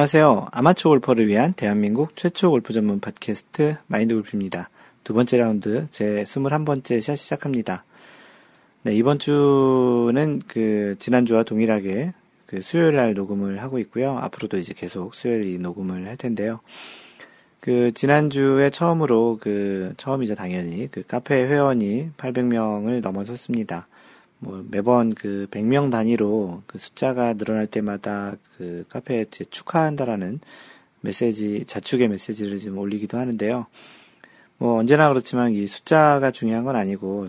안녕하세요. 아마추어 골퍼를 위한 대한민국 최초 골프 전문 팟캐스트 마인드 골프입니다. 두 번째 라운드 제 21번째 샷 시작합니다. 네, 이번 주는 그 지난주와 동일하게 그 수요일 날 녹음을 하고 있고요. 앞으로도 이제 계속 수요일 녹음을 할 텐데요. 그 지난주에 처음으로 그 처음이자 당연히 그 카페 회원이 800명을 넘어섰습니다. 뭐 매번 그 100명 단위로 그 숫자가 늘어날 때마다 그 카페에 축하한다라는 메시지, 자축의 메시지를 지금 올리기도 하는데요. 뭐 언제나 그렇지만 이 숫자가 중요한 건 아니고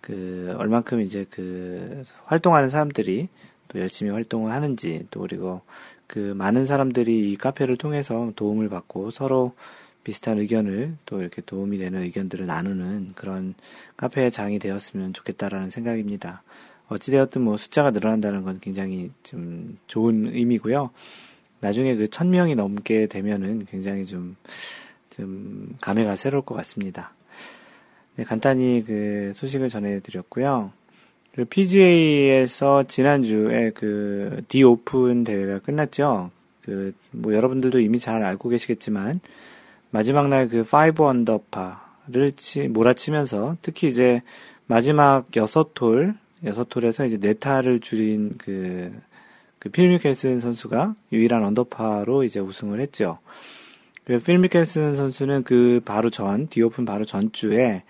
그 얼만큼 이제 그 활동하는 사람들이 또 열심히 활동을 하는지 또 그리고 그 많은 사람들이 이 카페를 통해서 도움을 받고 서로 비슷한 의견을 또 이렇게 도움이 되는 의견들을 나누는 그런 카페의 장이 되었으면 좋겠다라는 생각입니다. 어찌되었든 뭐 숫자가 늘어난다는 건 굉장히 좀 좋은 의미고요. 나중에 그 천명이 넘게 되면은 굉장히 좀, 좀 감회가 새로울 것 같습니다. 네, 간단히 그 소식을 전해드렸고요. 그 PGA에서 지난주에 그 D 오픈 대회가 끝났죠. 그 뭐 여러분들도 이미 잘 알고 계시겠지만 마지막 날 그 5 언더파를 치, 몰아치면서 특히 이제 마지막 여섯 톨, 여섯 톨에서 이제 네 타를 줄인 그, 그 필 미켈슨 선수가 유일한 언더파로 이제 우승을 했죠. 그 필 미켈슨 선수는 그 바로 전, The Open 바로 전주에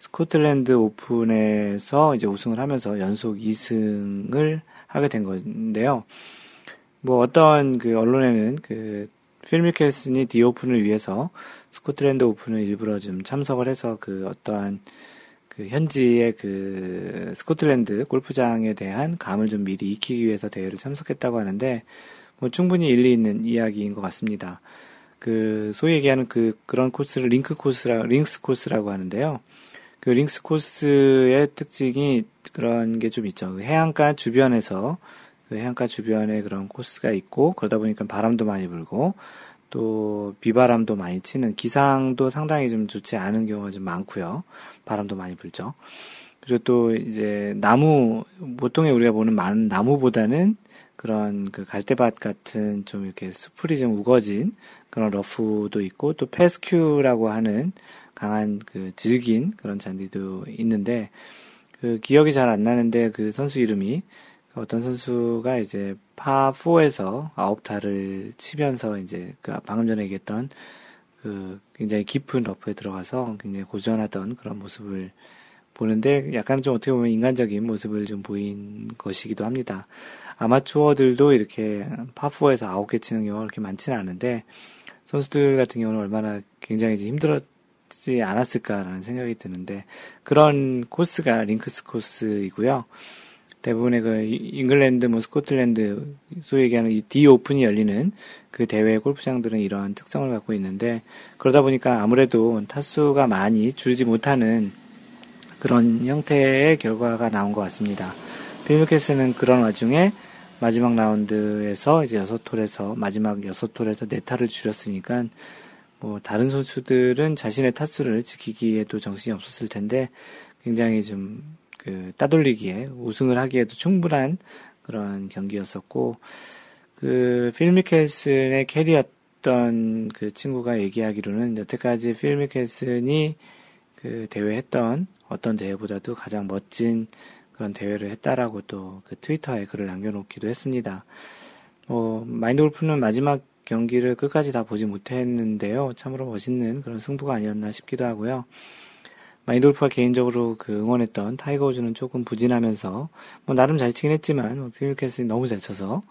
스코틀랜드 오픈에서 이제 우승을 하면서 연속 2승을 하게 된 건데요. 뭐 어떤 그 언론에는 그 필 미켈슨이 The Open을 위해서 스코틀랜드 오픈을 일부러 좀 참석을 해서 그 어떠한 그 현지의 그 스코틀랜드 골프장에 대한 감을 좀 미리 익히기 위해서 대회를 참석했다고 하는데 뭐 충분히 일리 있는 이야기인 것 같습니다. 그 소위 얘기하는 그 그런 코스를 링크 코스라 links 코스라고 하는데요. 그 links 코스의 특징이 그런 게 좀 있죠. 그 해안가 주변에서 그 해안가 주변에 그런 코스가 있고 그러다 보니까 바람도 많이 불고 또 비바람도 많이 치는 기상도 상당히 좀 좋지 않은 경우가 좀 많고요. 바람도 많이 불죠. 그리고 또 이제 나무 보통에 우리가 보는 많은 나무보다는 그런 그 갈대밭 같은 좀 이렇게 수풀이 좀 우거진 그런 러프도 있고 또 페스큐라고 하는 강한 그 질긴 그런 잔디도 있는데 그 기억이 잘 안 나는데 그 선수 이름이 어떤 선수가 이제 파4에서 아홉 타를 치면서 이제 그 방금 전에 얘기했던 그 굉장히 깊은 러프에 들어가서 굉장히 고전하던 그런 모습을 보는데 약간 좀 어떻게 보면 인간적인 모습을 좀 보인 것이기도 합니다. 아마추어들도 이렇게 파4에서 아홉 개 치는 경우가 그렇게 많지는 않은데 선수들 같은 경우는 얼마나 굉장히 힘들었지 않았을까라는 생각이 드는데 그런 코스가 links 코스이고요. 대부분의 그 잉글랜드, 뭐 스코틀랜드 소위 얘기하는 이 D 오픈이 열리는 그 대회 골프장들은 이러한 특성을 갖고 있는데 그러다 보니까 아무래도 타수가 많이 줄지 못하는 그런 형태의 결과가 나온 것 같습니다. 빌미캐스는 그런 와중에 마지막 라운드에서 이제 여섯 톨에서 마지막 여섯 톨에서 네 타를 줄였으니까 뭐 다른 선수들은 자신의 타수를 지키기에도 정신이 없었을 텐데 굉장히 좀 그 따돌리기에 우승을 하기에도 충분한 그런 경기였었고 그 필 미켈슨의 캐디였던 그 친구가 얘기하기로는 여태까지 필 미켈슨이 그 대회 했던 어떤 대회보다도 가장 멋진 그런 대회를 했다라고 또 그 트위터에 글을 남겨놓기도 했습니다. 뭐 마인드 골프는 마지막 경기를 끝까지 다 보지 못했는데요. 참으로 멋있는 그런 승부가 아니었나 싶기도 하고요. 마인드 골프가 개인적으로 그 응원했던 타이거 우즈는 조금 부진하면서 뭐 나름 잘 치긴 했지만 뭐 필 미켈슨이 너무 잘 쳐서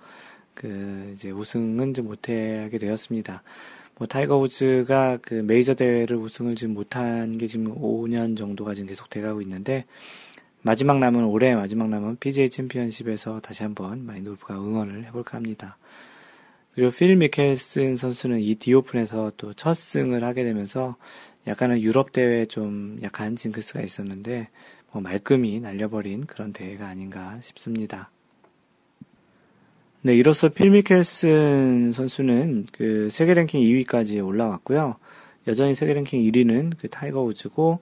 그 이제 우승은 좀 못하게 되었습니다. 뭐 타이거 우즈가 그 메이저 대회를 우승을 지금 못한 게 지금 5년 정도가 지금 계속 돼가고 있는데 마지막 남은 올해 마지막 남은 PGA 챔피언십에서 다시 한번 마인드 골프가 응원을 해볼까 합니다. 그리고 필 미켈슨 선수는 이 The Open에서 또 첫 승을 하게 되면서 약간은 유럽 대회에 좀 약한 징크스가 있었는데 뭐 말끔히 날려버린 그런 대회가 아닌가 싶습니다. 네, 이로써 필 미켈슨 선수는 그 세계 랭킹 2위까지 올라왔고요. 여전히 세계 랭킹 1위는 그 타이거 우즈고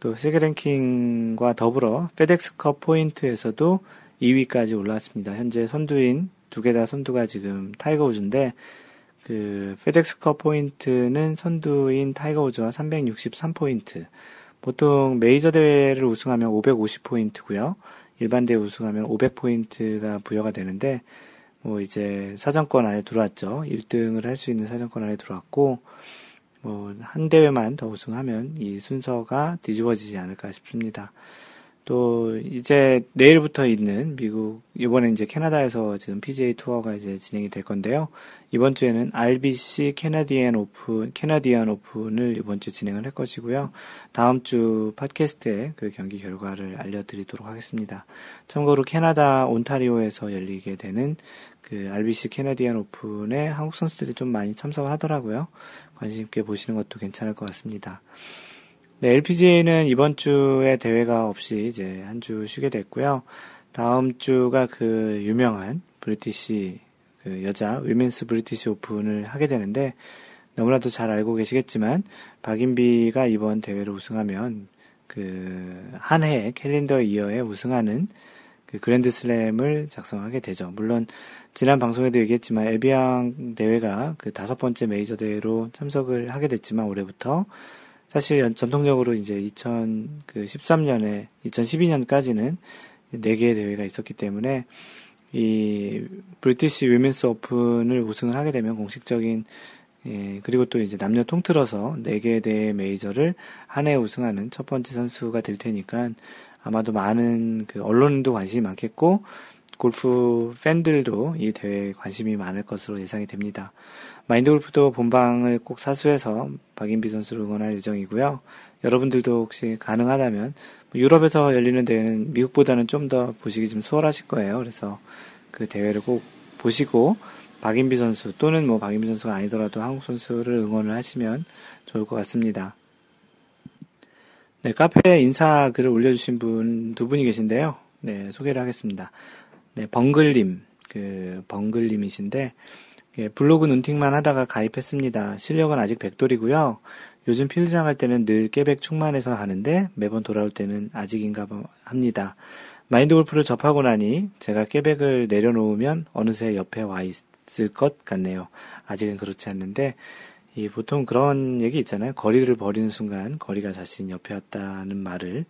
또 세계 랭킹과 더불어 페덱스컵 포인트에서도 2위까지 올라왔습니다. 현재 선두인 두 개 다 선두가 지금 타이거 우즈인데 그 페덱스컵 포인트는 선두인 타이거 우즈와 363포인트. 보통 메이저 대회를 우승하면 550포인트고요. 일반 대회 우승하면 500포인트가 부여가 되는데 뭐 이제 사정권 안에 들어왔죠. 1등을 할 수 있는 사정권 안에 들어왔고 뭐 한 대회만 더 우승하면 이 순서가 뒤집어지지 않을까 싶습니다. 또 이제 내일부터 있는 미국 이번에 이제 캐나다에서 지금 PGA 투어가 이제 진행이 될 건데요. 이번 주에는 RBC 캐나디안 오픈 캐나디안 오픈을 이번 주 진행을 할 것이고요. 다음 주 팟캐스트에 그 경기 결과를 알려드리도록 하겠습니다. 참고로 캐나다 온타리오에서 열리게 되는 그 RBC 캐나디안 오픈에 한국 선수들이 좀 많이 참석을 하더라고요. 관심 있게 보시는 것도 괜찮을 것 같습니다. 네, LPGA는 이번 주에 대회가 없이 이제 한 주 쉬게 됐고요. 다음 주가 그 유명한 브리티시 그 여자 위민스 브리티시 오픈을 하게 되는데 너무나도 잘 알고 계시겠지만 박인비가 이번 대회를 우승하면 그 한 해 캘린더 이어에 우승하는 그 그랜드슬램을 작성하게 되죠. 물론 지난 방송에도 얘기했지만 에비앙 대회가 그 다섯 번째 메이저 대회로 참석을 하게 됐지만 올해부터 사실 전통적으로 이제 2013년에 2012년까지는 4개의 대회가 있었기 때문에 이 브리티시 위민스 오픈을 우승을 하게 되면 공식적인 예, 그리고 또 이제 남녀 통틀어서 4개 대회 메이저를 한 해 우승하는 첫 번째 선수가 될 테니까 아마도 많은 그 언론도 관심이 많겠고 골프 팬들도 이 대회에 관심이 많을 것으로 예상이 됩니다. 마인드 골프도 본방을 꼭 사수해서 박인비 선수를 응원할 예정이고요. 여러분들도 혹시 가능하다면 뭐 유럽에서 열리는 대회는 미국보다는 좀 더 보시기 좀 수월하실 거예요. 그래서 그 대회를 꼭 보시고 박인비 선수 또는 뭐 박인비 선수가 아니더라도 한국 선수를 응원을 하시면 좋을 것 같습니다. 네, 카페에 인사 글을 올려주신 분 두 분이 계신데요. 네, 소개를 하겠습니다. 네, 벙글님, 그, 벙글님이신데, 예, 블로그 눈팅만 하다가 가입했습니다. 실력은 아직 백돌이고요. 요즘 필드랑 할 때는 늘 깨백 충만해서 하는데 매번 돌아올 때는 아직인가 합니다. 마인드 골프를 접하고 나니 제가 깨백을 내려놓으면 어느새 옆에 와 있을 것 같네요. 아직은 그렇지 않는데 이 보통 그런 얘기 있잖아요. 거리를 버리는 순간 거리가 자신 옆에 왔다는 말을 네,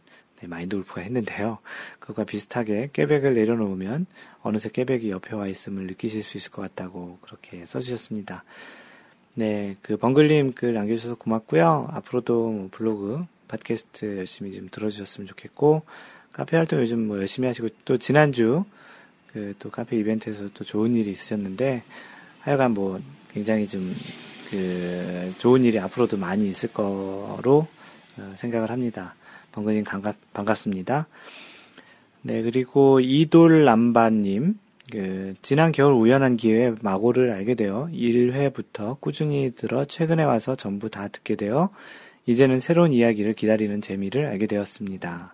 마인드 골프가 했는데요. 그것과 비슷하게 깨백을 내려놓으면 어느새 깨백이 옆에 와 있음을 느끼실 수 있을 것 같다고 그렇게 써주셨습니다. 네, 그 벙글님 글 남겨주셔서 고맙고요. 앞으로도 뭐 블로그, 팟캐스트 열심히 좀 들어주셨으면 좋겠고 카페 활동 요즘 뭐 열심히 하시고 또 지난주 그 또 카페 이벤트에서 또 좋은 일이 있으셨는데 하여간 뭐 굉장히 좀 그 좋은 일이 앞으로도 많이 있을 거로 어, 생각을 합니다. 번근님 반갑, 반갑습니다. 네, 그리고 이돌 남바님, 그, 지난 겨울 우연한 기회에 마고를 알게 되어 1회부터 꾸준히 들어 최근에 와서 전부 다 듣게 되어 이제는 새로운 이야기를 기다리는 재미를 알게 되었습니다.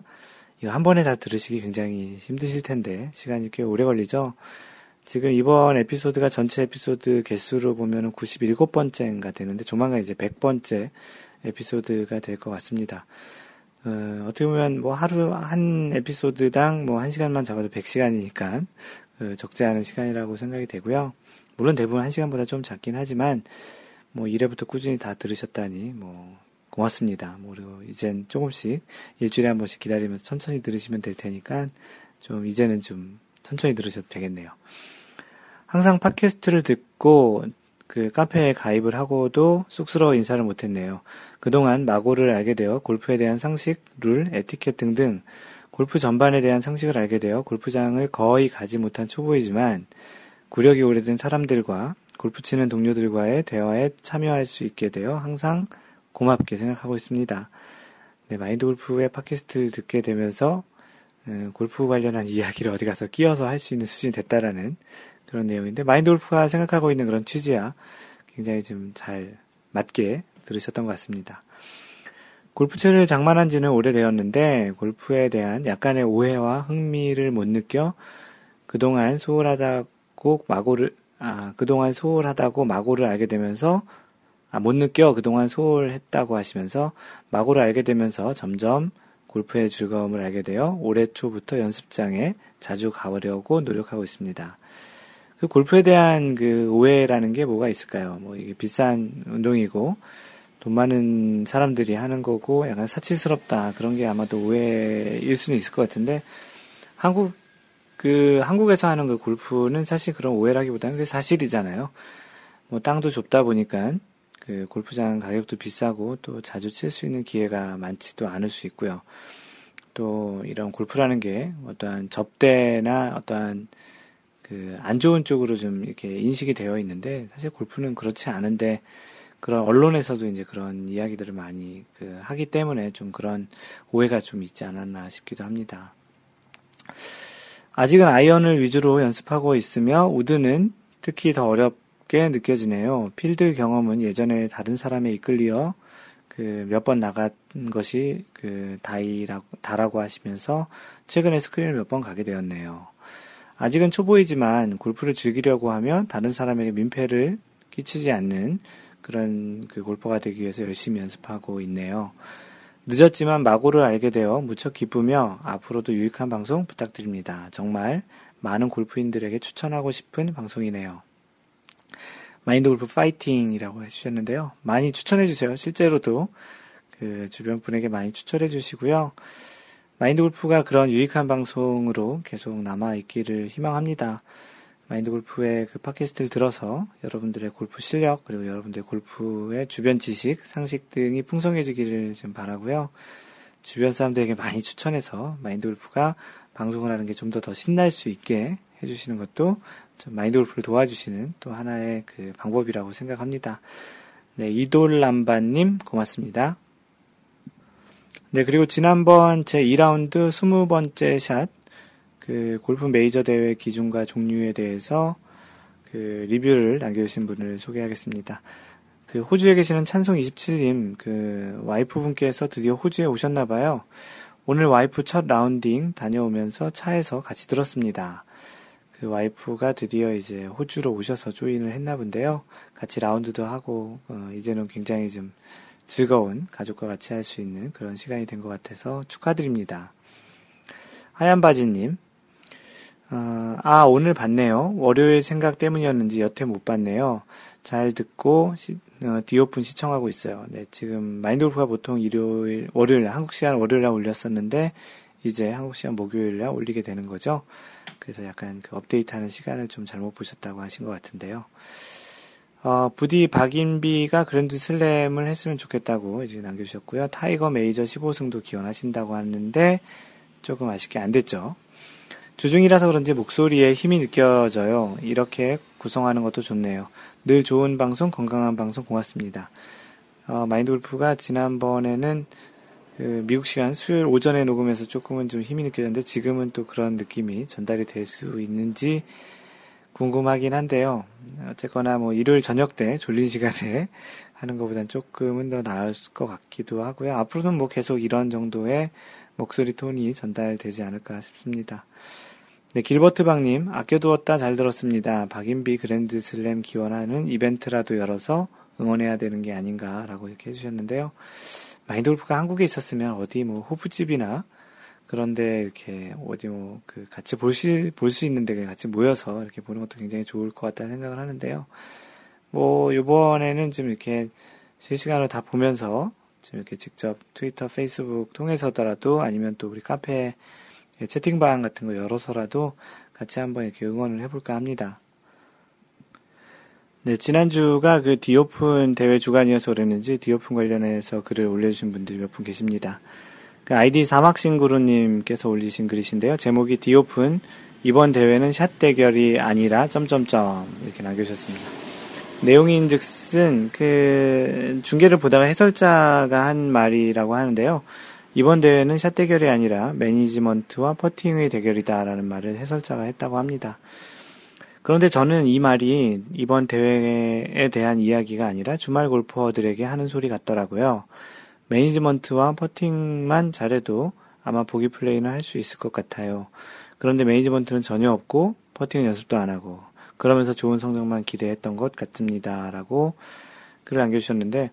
이거 한 번에 다 들으시기 굉장히 힘드실 텐데 시간이 꽤 오래 걸리죠? 지금 이번 에피소드가 전체 에피소드 개수로 보면 97번째인가 되는데 조만간 이제 100번째 에피소드가 될 것 같습니다. 어, 어떻게 보면 뭐 하루 한 에피소드당 뭐 한 시간만 잡아도 100시간이니까 그 적지 않은 시간이라고 생각이 되고요. 물론 대부분 한 시간보다 좀 작긴 하지만 뭐 1회부터 꾸준히 다 들으셨다니 뭐 고맙습니다. 뭐 그리고 이젠 조금씩 일주일에 한 번씩 기다리면서 천천히 들으시면 될 테니까 좀 이제는 좀 천천히 들으셔도 되겠네요. 항상 팟캐스트를 듣고 그 카페에 가입을 하고도 쑥스러워 인사를 못했네요. 그동안 마고를 알게 되어 골프에 대한 상식, 룰, 에티켓 등등 골프 전반에 대한 상식을 알게 되어 골프장을 거의 가지 못한 초보이지만 구력이 오래된 사람들과 골프 치는 동료들과의 대화에 참여할 수 있게 되어 항상 고맙게 생각하고 있습니다. 네, 마인드 골프의 팟캐스트를 듣게 되면서 음, 골프 관련한 이야기를 어디 가서 끼워서 할 수 있는 수준이 됐다라는 그런 내용인데 마인드 골프가 생각하고 있는 그런 취지야 굉장히 좀 잘 맞게 들으셨던 것 같습니다. 골프채를 장만한 지는 오래되었는데 골프에 대한 약간의 오해와 흥미를 못 느껴 그동안 소홀하다고 마고를 아 그동안 소홀하다고 마고를 알게 되면서 아, 못 느껴 그동안 소홀했다고 하시면서 마고를 알게 되면서 점점 골프의 즐거움을 알게 되어 올해 초부터 연습장에 자주 가보려고 노력하고 있습니다. 그 골프에 대한 그 오해라는 게 뭐가 있을까요? 뭐 이게 비싼 운동이고 돈 많은 사람들이 하는 거고 약간 사치스럽다 그런 게 아마도 오해일 수는 있을 것 같은데 한국 그 한국에서 하는 그 골프는 사실 그런 오해라기보다는 그 사실이잖아요. 뭐 땅도 좁다 보니까 그 골프장 가격도 비싸고 또 자주 칠 수 있는 기회가 많지도 않을 수 있고요. 또 이런 골프라는 게 어떠한 접대나 어떠한 그 안 좋은 쪽으로 좀 이렇게 인식이 되어 있는데 사실 골프는 그렇지 않은데 그런 언론에서도 이제 그런 이야기들을 많이 그 하기 때문에 좀 그런 오해가 좀 있지 않았나 싶기도 합니다. 아직은 아이언을 위주로 연습하고 있으며 우드는 특히 더 어렵게 느껴지네요. 필드 경험은 예전에 다른 사람에 이끌려 그몇 번 나간 것이 그 다이라고 다라고 하시면서 최근에 스크린을 몇 번 가게 되었네요. 아직은 초보이지만 골프를 즐기려고 하면 다른 사람에게 민폐를 끼치지 않는 그런 그 골퍼가 되기 위해서 열심히 연습하고 있네요. 늦었지만 마고를 알게 되어 무척 기쁘며 앞으로도 유익한 방송 부탁드립니다. 정말 많은 골프인들에게 추천하고 싶은 방송이네요. 마인드 골프 파이팅이라고 해주셨는데요. 많이 추천해주세요. 실제로도 그 주변 분에게 많이 추천해주시고요. 마인드 골프가 그런 유익한 방송으로 계속 남아있기를 희망합니다. 마인드 골프의 그 팟캐스트를 들어서 여러분들의 골프 실력 그리고 여러분들의 골프의 주변 지식, 상식 등이 풍성해지기를 좀 바라고요. 주변 사람들에게 많이 추천해서 마인드 골프가 방송을 하는 게 좀 더더 신날 수 있게 해주시는 것도 좀 마인드 골프를 도와주시는 또 하나의 그 방법이라고 생각합니다. 네, 이돌 람바님 고맙습니다. 네, 그리고 지난번 제 2라운드 20번째 샷 그 골프 메이저 대회 기준과 종류에 대해서 그 리뷰를 남겨주신 분을 소개하겠습니다. 그 호주에 계시는 찬송27님, 그 와이프 분께서 드디어 호주에 오셨나봐요. 오늘 와이프 첫 라운딩 다녀오면서 차에서 같이 들었습니다. 그 와이프가 드디어 이제 호주로 오셔서 join을 했나 본데요. 같이 라운드도 하고, 어, 이제는 굉장히 좀 즐거운 가족과 같이 할 수 있는 그런 시간이 된 것 같아서 축하드립니다. 하얀 바지님, 어, 아, 오늘 봤네요. 월요일 생각 때문이었는지 여태 못 봤네요. 잘 듣고, 시, 어, 디오픈 시청하고 있어요. 네, 지금 마인드골프가 보통 일요일, 월요일, 한국 시간 월요일 날 올렸었는데, 이제 한국 시간 목요일 날 올리게 되는 거죠. 그래서 약간 그 업데이트 하는 시간을 좀 잘못 보셨다고 하신 것 같은데요. 어, 부디 박인비가 그랜드 슬램을 했으면 좋겠다고 이제 남겨주셨고요. 타이거 메이저 15승도 기원하신다고 하는데, 조금 아쉽게 안 됐죠. 주중이라서 그런지 목소리에 힘이 느껴져요. 이렇게 구성하는 것도 좋네요. 늘 좋은 방송, 건강한 방송 고맙습니다. 어, 마인드 골프가 지난번에는 그 미국 시간 수요일 오전에 녹음해서 조금은 좀 힘이 느껴졌는데 지금은 또 그런 느낌이 전달이 될 수 있는지 궁금하긴 한데요. 어쨌거나 뭐 일요일 저녁 때 졸린 시간에 하는 것보단 조금은 더 나을 것 같기도 하고요. 앞으로는 뭐 계속 이런 정도의 목소리 톤이 전달되지 않을까 싶습니다. 네, 길버트방님, 아껴두었다 잘 들었습니다. 박인비 그랜드 슬램 기원하는 이벤트라도 열어서 응원해야 되는 게 아닌가라고 이렇게 해주셨는데요. 마인드 골프가 한국에 있었으면 어디 뭐 호프집이나 그런데 이렇게 어디 뭐 그 같이 볼수 볼수 있는 데 같이 모여서 이렇게 보는 것도 굉장히 좋을 것 같다는 생각을 하는데요. 뭐 요번에는 좀 이렇게 실시간으로 다 보면서 좀 이렇게 직접 트위터, 페이스북 통해서더라도 아니면 또 우리 카페 예, 채팅방 같은 거 열어서라도 같이 한번 이렇게 응원을 해볼까 합니다. 네, 지난주가 그 디오픈 대회 주간이어서 그랬는지 디오픈 관련해서 글을 올려주신 분들이 몇 분 계십니다. 그 아이디 사막싱구루님께서 올리신 글이신데요. 제목이 디오픈 이번 대회는 샷 대결이 아니라 점점점 이렇게 남겨주셨습니다. 내용인즉슨 그 중계를 보다가 해설자가 한 말이라고 하는데요. 이번 대회는 샷 대결이 아니라 매니지먼트와 퍼팅의 대결이다라는 말을 해설자가 했다고 합니다. 그런데 저는 이 말이 이번 대회에 대한 이야기가 아니라 주말 골퍼들에게 하는 소리 같더라고요. 매니지먼트와 퍼팅만 잘해도 아마 보기 플레이는 할 수 있을 것 같아요. 그런데 매니지먼트는 전혀 없고 퍼팅은 연습도 안 하고 그러면서 좋은 성적만 기대했던 것 같습니다. 라고 글을 남겨주셨는데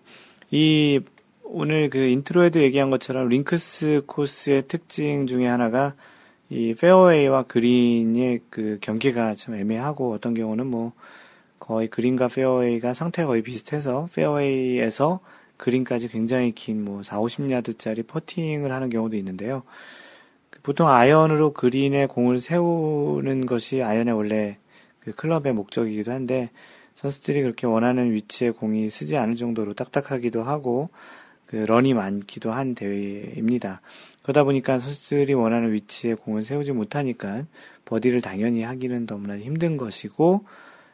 이 오늘 그 인트로에도 얘기한 것처럼 링크스 코스의 특징 중에 하나가 이 페어웨이와 그린의 그 경계가 참 애매하고 어떤 경우는 뭐 거의 그린과 페어웨이가 상태가 거의 비슷해서 페어웨이에서 그린까지 굉장히 긴 뭐 4, 50야드짜리 퍼팅을 하는 경우도 있는데요. 보통 아이언으로 그린에 공을 세우는 것이 아이언의 원래 그 클럽의 목적이기도 한데 선수들이 그렇게 원하는 위치에 공이 쓰지 않을 정도로 딱딱하기도 하고 그 런이 많기도 한 대회입니다. 그러다 보니까 선수들이 원하는 위치에 공을 세우지 못하니까 버디를 당연히 하기는 너무나 힘든 것이고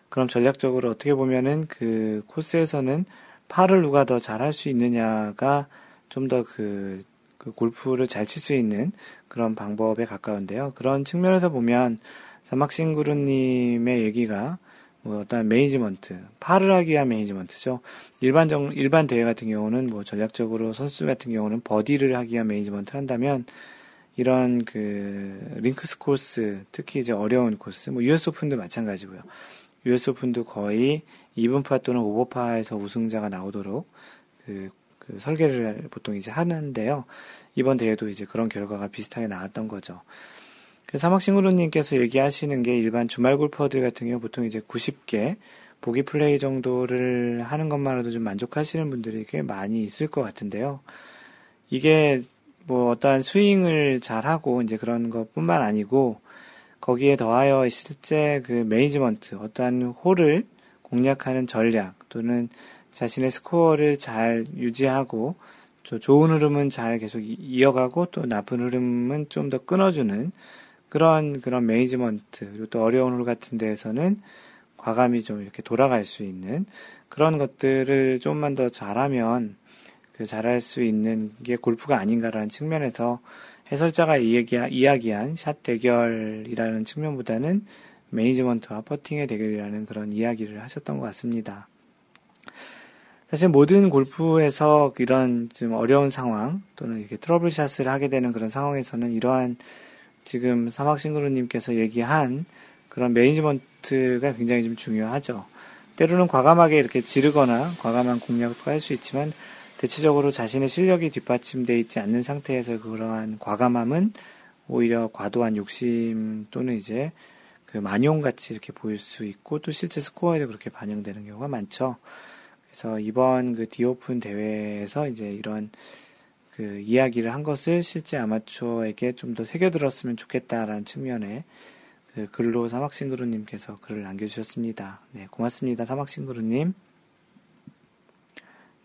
그럼 전략적으로 어떻게 보면은 그 코스에서는 팔을 누가 더 잘할 수 있느냐가 좀 더 그 그 골프를 잘 칠 수 있는 그런 방법에 가까운데요. 그런 측면에서 보면 사막싱그루님의 얘기가 뭐 어떤 매니지먼트, 파를 하기 위한 매니지먼트죠. 일반적, 일반 대회 같은 경우는 뭐 전략적으로 선수 같은 경우는 버디를 하기 위한 매니지먼트를 한다면 이런 그 링크스 코스, 특히 이제 어려운 코스, 뭐 US 오픈도 마찬가지고요. US 오픈도 거의 2분파 또는 5분파에서 우승자가 나오도록 그, 그 설계를 보통 이제 하는데요. 이번 대회도 이제 그런 결과가 비슷하게 나왔던 거죠. 사막싱그루님께서 얘기하시는 게 일반 주말 골퍼들 같은 경우 보통 이제 90개 보기 플레이 정도를 하는 것만으로도 좀 만족하시는 분들이 꽤 많이 있을 것 같은데요. 이게 뭐 어떠한 스윙을 잘 하고 이제 그런 것 뿐만 아니고 거기에 더하여 실제 그 매니지먼트, 어떠한 홀을 공략하는 전략 또는 자신의 스코어를 잘 유지하고 좋은 흐름은 잘 계속 이어가고 또 나쁜 흐름은 좀 더 끊어주는 그런 그런 매니지먼트 그리고 또 어려운 홀 같은 데에서는 과감히 좀 이렇게 돌아갈 수 있는 그런 것들을 좀만 더 잘하면 그 잘할 수 있는 게 골프가 아닌가라는 측면에서 해설자가 이야기, 이야기한 샷 대결이라는 측면보다는 매니지먼트와 퍼팅의 대결이라는 그런 이야기를 하셨던 것 같습니다. 사실 모든 골프에서 이런 좀 어려운 상황 또는 이렇게 트러블샷을 하게 되는 그런 상황에서는 이러한 지금 사막싱그루님께서 얘기한 그런 매니지먼트가 굉장히 좀 중요하죠. 때로는 과감하게 이렇게 지르거나 과감한 공략도 할 수 있지만 대체적으로 자신의 실력이 뒷받침되어 있지 않는 상태에서 그러한 과감함은 오히려 과도한 욕심 또는 이제 그 만용 같이 이렇게 보일 수 있고 또 실제 스코어에도 그렇게 반영되는 경우가 많죠. 그래서 이번 그 디오픈 대회에서 이제 이런 그 이야기를 한 것을 실제 아마추어에게 좀 더 새겨들었으면 좋겠다라는 측면에 그 글로 사막싱그루님께서 글을 남겨주셨습니다. 네, 고맙습니다. 사막싱그루님.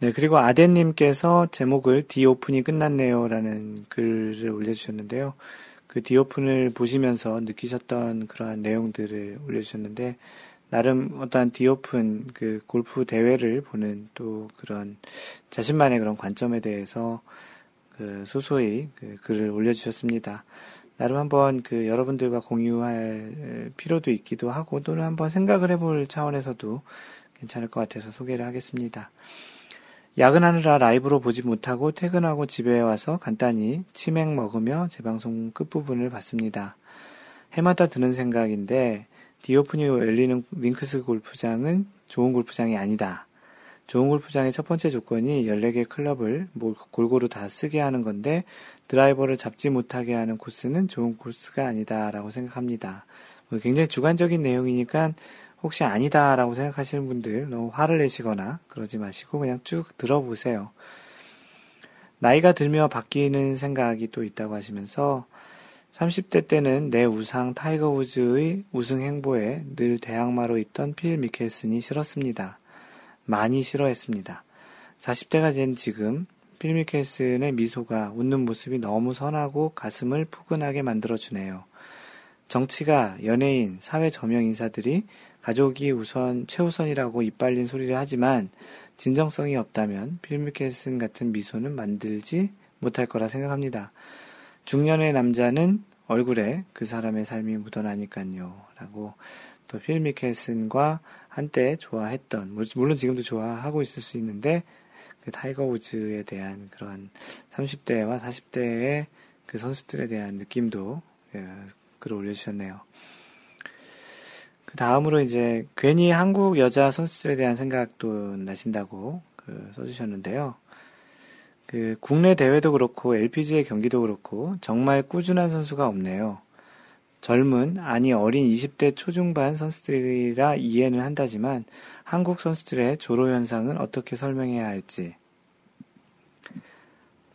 네, 그리고 아덴님께서 제목을 디오픈이 끝났네요 라는 글을 올려주셨는데요. 그 디오픈을 보시면서 느끼셨던 그러한 내용들을 올려주셨는데, 나름 어떠한 디오픈 그 골프 대회를 보는 또 그런 자신만의 그런 관점에 대해서 그 소소히 그 글을 올려주셨습니다. 나름 한번 그 여러분들과 공유할 필요도 있기도 하고 또는 한번 생각을 해볼 차원에서도 괜찮을 것 같아서 소개를 하겠습니다. 야근하느라 라이브로 보지 못하고 퇴근하고 집에 와서 간단히 치맥 먹으며 재방송 끝부분을 봤습니다. 해마다 드는 생각인데 디오프니 열리는 링크스 골프장은 좋은 골프장이 아니다. 좋은 골프장의 첫 번째 조건이 14개 클럽을 뭐 골고루 다 쓰게 하는 건데 드라이버를 잡지 못하게 하는 코스는 좋은 코스가 아니다라고 생각합니다. 뭐 굉장히 주관적인 내용이니까 혹시 아니다라고 생각하시는 분들 너무 화를 내시거나 그러지 마시고 그냥 쭉 들어보세요. 나이가 들며 바뀌는 생각이 또 있다고 하시면서 30대 때는 내 우상 타이거 우즈의 우승 행보에 늘 대항마로 있던 필 미켈슨이 싫었습니다. 많이 싫어했습니다. 40대가 된 지금 필 미켈슨의 미소가 웃는 모습이 너무 선하고 가슴을 푸근하게 만들어주네요. 정치가 연예인, 사회 저명 인사들이 가족이 우선 최우선이라고 입 발린 소리를 하지만 진정성이 없다면 필 미켈슨 같은 미소는 만들지 못할 거라 생각합니다. 중년의 남자는 얼굴에 그 사람의 삶이 묻어나니까요. 라고 또 필 미켈슨과 한때 좋아했던, 물론 지금도 좋아하고 있을 수 있는데, 그 타이거 우즈에 대한 그런 30대와 40대의 그 선수들에 대한 느낌도 예, 글을 올려주셨네요. 그 다음으로 이제 괜히 한국 여자 선수들에 대한 생각도 나신다고 그 써주셨는데요. 그 국내 대회도 그렇고 LPGA 경기도 그렇고 정말 꾸준한 선수가 없네요. 젊은, 아니 어린 20대 초중반 선수들이라 이해는 한다지만 한국 선수들의 조로 현상은 어떻게 설명해야 할지.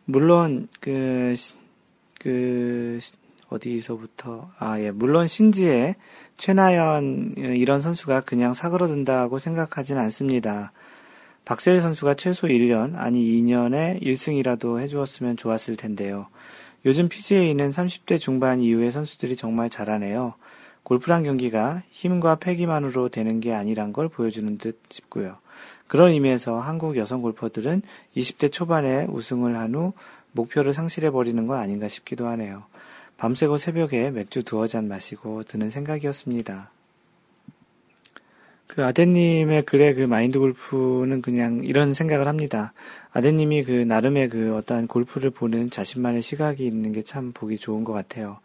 물론 그, 그 어디서부터 아 예, 물론 신지의 최나연 이런 선수가 그냥 사그러든다고 생각하진 않습니다. 박세리 선수가 최소 1년, 아니 2년에 1승이라도 해주었으면 좋았을 텐데요. 요즘 PGA는 30대 중반 이후의 선수들이 정말 잘하네요. 골프란 경기가 힘과 패기만으로 되는 게 아니란 걸 보여주는 듯 싶고요. 그런 의미에서 한국 여성 골퍼들은 20대 초반에 우승을 한 후 목표를 상실해버리는 건 아닌가 싶기도 하네요. 밤새고 새벽에 맥주 두어 잔 마시고 드는 생각이었습니다. 그 아드님의 글의 그 마인드 골프는 그냥 이런 생각을 합니다. 아드님이 그 나름의 그 어떠한 골프를 보는 자신만의 시각이 있는 게 참 보기 좋은 것 같아요.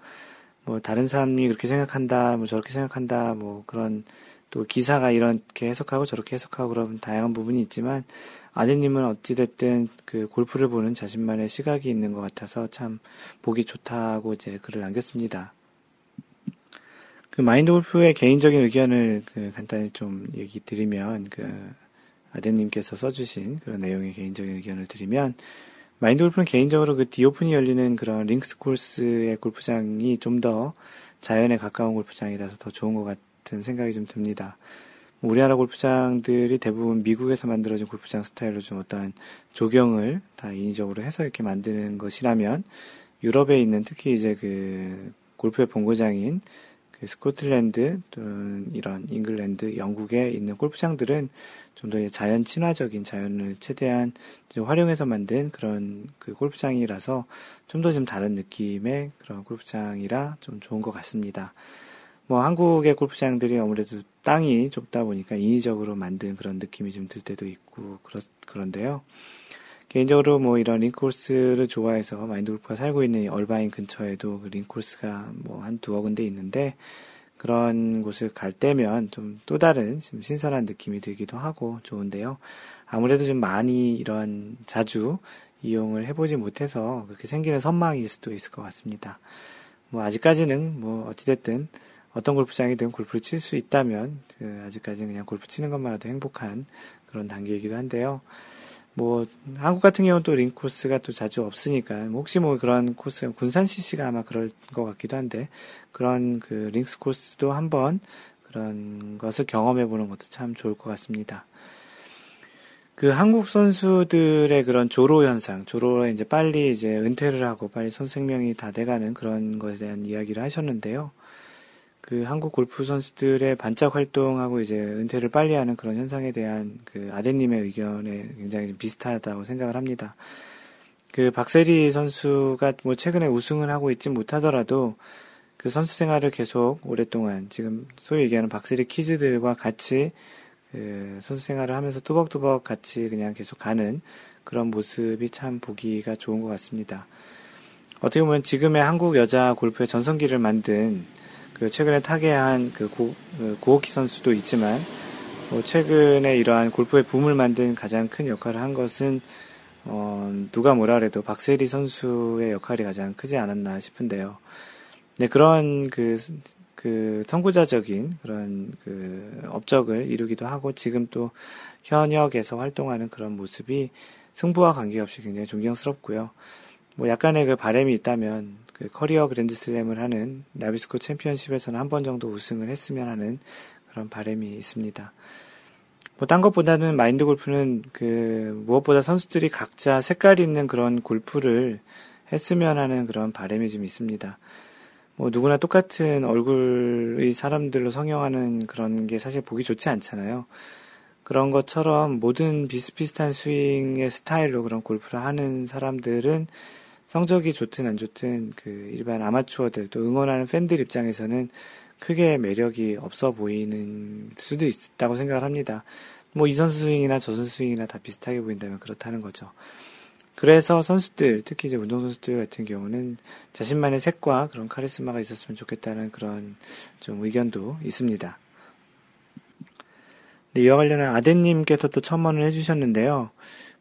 뭐 다른 사람이 그렇게 생각한다, 뭐 저렇게 생각한다, 뭐 그런 또 기사가 이렇게 해석하고 저렇게 해석하고 그런 다양한 부분이 있지만 아드님은 어찌됐든 그 골프를 보는 자신만의 시각이 있는 것 같아서 참 보기 좋다고 이제 글을 남겼습니다. 그 마인드 골프의 개인적인 의견을 그 간단히 좀 얘기 드리면 그 아드님께서 써주신 그런 내용의 개인적인 의견을 드리면 마인드 골프는 개인적으로 그 디오픈이 열리는 그런 links 코스의 골프장이 좀 더 자연에 가까운 골프장이라서 더 좋은 것 같 은 생각이 좀 듭니다. 우리나라 골프장들이 대부분 미국에서 만들어진 골프장 스타일로 좀 어떠한 조경을 다 인위적으로 해서 이렇게 만드는 것이라면 유럽에 있는 특히 이제 그 골프의 본고장인 그 스코틀랜드 또는 이런 잉글랜드, 영국에 있는 골프장들은 좀 더 자연 친화적인 자연을 최대한 활용해서 만든 그런 그 골프장이라서 좀 더 좀 다른 느낌의 그런 골프장이라 좀 좋은 것 같습니다. 뭐 한국의 골프장들이 아무래도 땅이 좁다 보니까 인위적으로 만든 그런 느낌이 좀 들 때도 있고 그렇, 그런데요. 개인적으로 뭐 이런 링코스를 좋아해서 마인드 골프가 살고 있는 얼바인 근처에도 그 링코스가 뭐 한 두어 군데 있는데 그런 곳을 갈 때면 좀 또 다른 좀 신선한 느낌이 들기도 하고 좋은데요. 아무래도 좀 많이 이런 자주 이용을 해보지 못해서 그렇게 생기는 선망일 수도 있을 것 같습니다. 뭐 아직까지는 뭐 어찌됐든 어떤 골프장이든 골프를 칠 수 있다면 그 아직까지는 그냥 골프 치는 것만으로도 행복한 그런 단계이기도 한데요. 뭐 한국 같은 경우는 또 links 코스가 또 자주 없으니까 뭐 혹시 뭐 그런 코스 군산 CC가 아마 그럴 것 같기도 한데 그런 그 links 코스도 한번 그런 것을 경험해 보는 것도 참 좋을 것 같습니다. 그 한국 선수들의 그런 조로 현상, 조로에 이제 빨리 이제 은퇴를 하고 빨리 선수 생명이 다 돼가는 그런 것에 대한 이야기를 하셨는데요. 그 한국 골프 선수들의 반짝 활동하고 이제 은퇴를 빨리 하는 그런 현상에 대한 그 아드님의 의견에 굉장히 비슷하다고 생각을 합니다. 그 박세리 선수가 뭐 최근에 우승을 하고 있지 못하더라도 그 선수 생활을 계속 오랫동안 지금 소위 얘기하는 박세리 키즈들과 같이 그 선수 생활을 하면서 뚜벅뚜벅 같이 그냥 계속 가는 그런 모습이 참 보기가 좋은 것 같습니다. 어떻게 보면 지금의 한국 여자 골프의 전성기를 만든 그 최근에 타계한 그 고, 그 고호키 선수도 있지만 뭐 최근에 이러한 골프의 붐을 만든 가장 큰 역할을 한 것은 어, 누가 뭐라 그래도 박세리 선수의 역할이 가장 크지 않았나 싶은데요. 네, 그런 그, 그 선구자적인 그런 그 업적을 이루기도 하고 지금 또 현역에서 활동하는 그런 모습이 승부와 관계없이 굉장히 존경스럽고요. 뭐 약간의 그 바램이 있다면 그 커리어 그랜드슬램을 하는 나비스코 챔피언십에서는 한 번 정도 우승을 했으면 하는 그런 바램이 있습니다. 뭐 딴 것보다는 마인드 골프는 그 무엇보다 선수들이 각자 색깔 있는 그런 골프를 했으면 하는 그런 바램이 좀 있습니다. 뭐 누구나 똑같은 얼굴의 사람들로 성형하는 그런 게 사실 보기 좋지 않잖아요. 그런 것처럼 모든 비슷비슷한 스윙의 스타일로 그런 골프를 하는 사람들은 성적이 좋든 안 좋든 그 일반 아마추어들 또 응원하는 팬들 입장에서는 크게 매력이 없어 보이는 수도 있다고 생각을 합니다. 뭐 이 선수 스윙이나 저 선수 스윙이나 다 비슷하게 보인다면 그렇다는 거죠. 그래서 선수들, 특히 이제 운동선수들 같은 경우는 자신만의 색과 그런 카리스마가 있었으면 좋겠다는 그런 좀 의견도 있습니다. 네, 이와 관련한 아드님께서 또 첨언을 해주셨는데요.